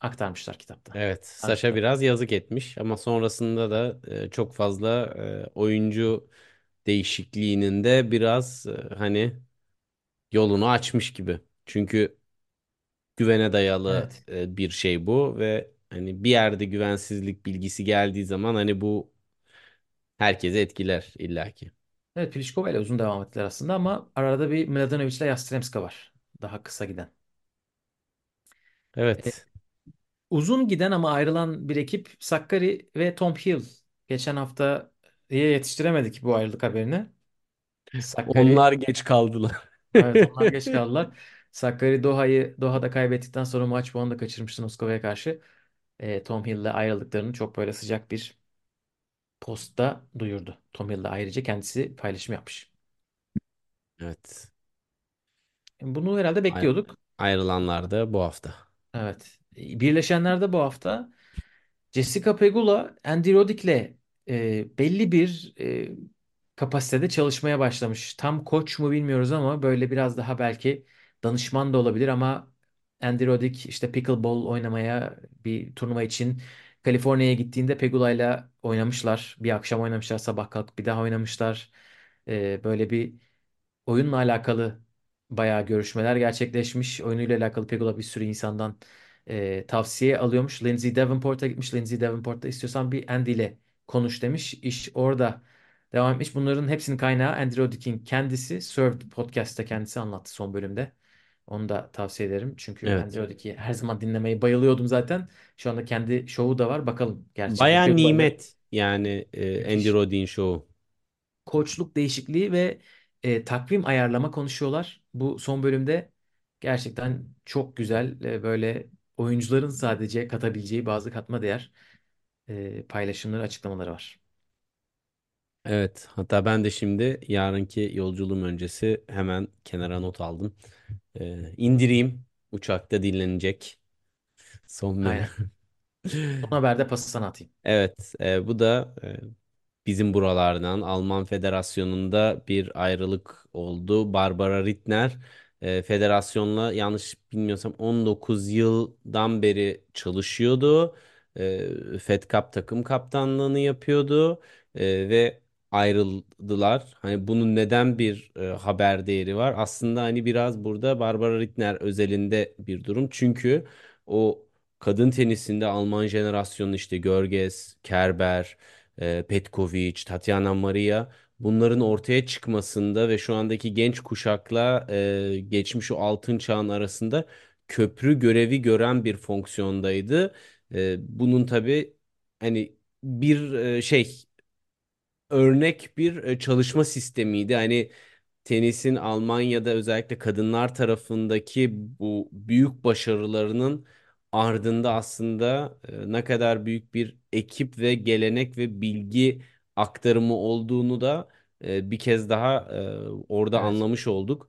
aktarmışlar kitapta. Evet, Sasha biraz yazık etmiş ama sonrasında da e, çok fazla e, oyuncu değişikliğinin de biraz e, hani yolunu açmış gibi. Çünkü güvene dayalı Evet. e, bir şey bu ve hani bir yerde güvensizlik bilgisi geldiği zaman hani bu herkese etkiler illaki. Evet Pliskova ile uzun devam ettiler aslında ama arada bir Mladenovic ile Yastremska var. Daha kısa giden. E, Evet. uzun giden ama ayrılan bir ekip Sakkari ve Tom Hill. Geçen haftaya yetiştiremedik bu ayrılık haberini. Sakkari Onlar geç kaldılar. Evet onlar geç kaldılar. Sakkari Doha'yı Doha'da kaybettikten sonra maç puanı da kaçırmıştı Moskova'ya karşı. E, Tom Hill'le ayrıldıklarını çok böyle sıcak bir postta duyurdu. Tom Hill'le ayrıca kendisi paylaşım yapmış. Evet. Bunu herhalde Ay- bekliyorduk. ayrılanlar da bu hafta. Evet. E, Birleşenler de bu hafta Jessica Pegula, Andy Roddick'le e, belli bir e, kapasitede çalışmaya başlamış. Tam koç mu bilmiyoruz ama böyle biraz daha belki danışman da olabilir ama Andy Roddick işte pickleball oynamaya bir turnuva için Kaliforniya'ya gittiğinde Pegula'yla oynamışlar. Bir akşam oynamışlar, sabah kalkıp bir daha oynamışlar. E, böyle bir oyunla alakalı bayağı görüşmeler gerçekleşmiş. Oyunuyla alakalı Pegula bir sürü insandan e, tavsiye alıyormuş. Lindsay Davenport'a gitmiş. Lindsay Davenport'ta istiyorsan bir Andy ile konuş demiş. İş orada devam etmiş. Bunların hepsinin kaynağı Andy Roddick'in kendisi. Served Podcast'ta kendisi anlattı son bölümde. Onu da tavsiye ederim. Çünkü Evet. Roddick'i her zaman dinlemeyi bayılıyordum zaten. Şu anda kendi şovu da var. Bakalım gerçekten ile nimet yani e, Andy Roddick'in şovu. koçluk değişikliği ve e, takvim ayarlama konuşuyorlar. Bu son bölümde gerçekten çok güzel e, böyle oyuncuların sadece katabileceği bazı katma değer e, paylaşımları, açıklamaları var. Evet. Hatta ben de şimdi yarınki yolculuğum öncesi hemen kenara not aldım. E, indireyim. Uçakta dinlenecek. Son bölüm. Aynen. Son haberde pası sana atayım. Evet, e, bu da e, bizim buralardan Alman Federasyonu'nda bir ayrılık oldu. Barbara Rittner e, federasyonla yanlış bilmiyorsam 19 yıldan beri çalışıyordu. E, Fed Cup takım kaptanlığını yapıyordu E, ve ayrıldılar. Hani bunun neden bir e, haber değeri var? Aslında hani biraz burada Barbara Rittner özelinde bir durum. Çünkü o kadın tenisinde Alman jenerasyonu işte Görges, Kerber, e, Petkovic, Tatiana Maria bunların ortaya çıkmasında ve şu andaki genç kuşakla e, geçmiş o altın çağın arasında köprü görevi gören bir fonksiyondaydı. E, bunun tabii hani bir e, şey örnek bir e, çalışma sistemiydi. Hani tenisin Almanya'da özellikle kadınlar tarafındaki bu büyük başarılarının ardında aslında e, ne kadar büyük bir ekip ve gelenek ve bilgi aktarımı olduğunu da e, bir kez daha orada Evet. anlamış olduk.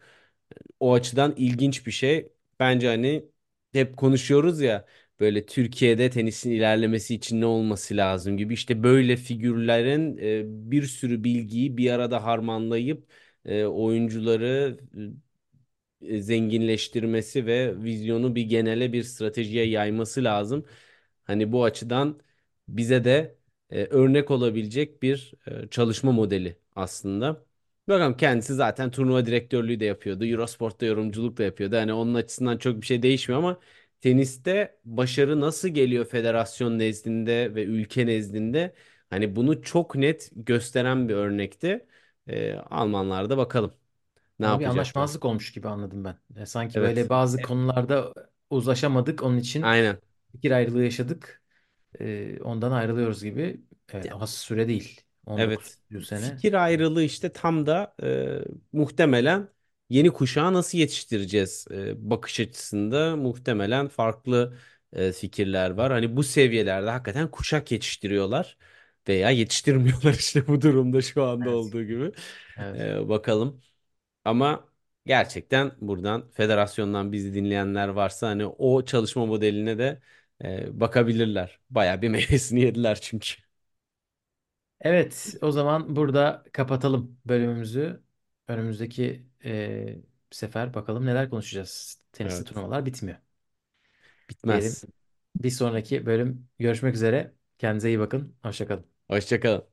O açıdan ilginç bir şey. Bence hani hep konuşuyoruz ya böyle Türkiye'de tenisin ilerlemesi için ne olması lazım gibi. İşte böyle figürlerin e, bir sürü bilgiyi bir arada harmanlayıp e, oyuncuları e, zenginleştirmesi ve vizyonu bir genele bir stratejiye yayması lazım. Hani bu açıdan bize de e, örnek olabilecek bir e, çalışma modeli aslında. Bakalım kendisi zaten turnuva direktörlüğü de yapıyordu. Eurosport'ta yorumculuk da yapıyordu. Hani onun açısından çok bir şey değişmiyor ama teniste başarı nasıl geliyor federasyon nezdinde ve ülke nezdinde hani bunu çok net gösteren bir örnekti. E, Almanlar da bakalım ne Ama bir yapacaklar. anlaşmazlık olmuş gibi anladım ben. E, sanki böyle Evet. bazı konularda uzlaşamadık. Onun için Aynen. fikir ayrılığı yaşadık. E, ondan ayrılıyoruz gibi. Evet, az süre değil. Evet. 19 sene. Fikir ayrılığı işte tam da e, muhtemelen yeni kuşağı nasıl yetiştireceğiz e, bakış açısında muhtemelen farklı e, fikirler var. Hani bu seviyelerde hakikaten kuşak yetiştiriyorlar veya yetiştirmiyorlar işte bu durumda şu anda Evet. olduğu gibi. Evet. E, bakalım. Ama gerçekten buradan federasyondan bizi dinleyenler varsa hani o çalışma modeline de e, bakabilirler. Baya bir meyvesini yediler çünkü. Evet, o zaman burada kapatalım bölümümüzü. Önümüzdeki e, sefer bakalım neler konuşacağız. Tenisli Evet. turnuvalar bitmiyor. Diyelim Bitmez. bir sonraki bölüm görüşmek üzere. Kendinize iyi bakın. Hoşça kalın. Hoşça kalın.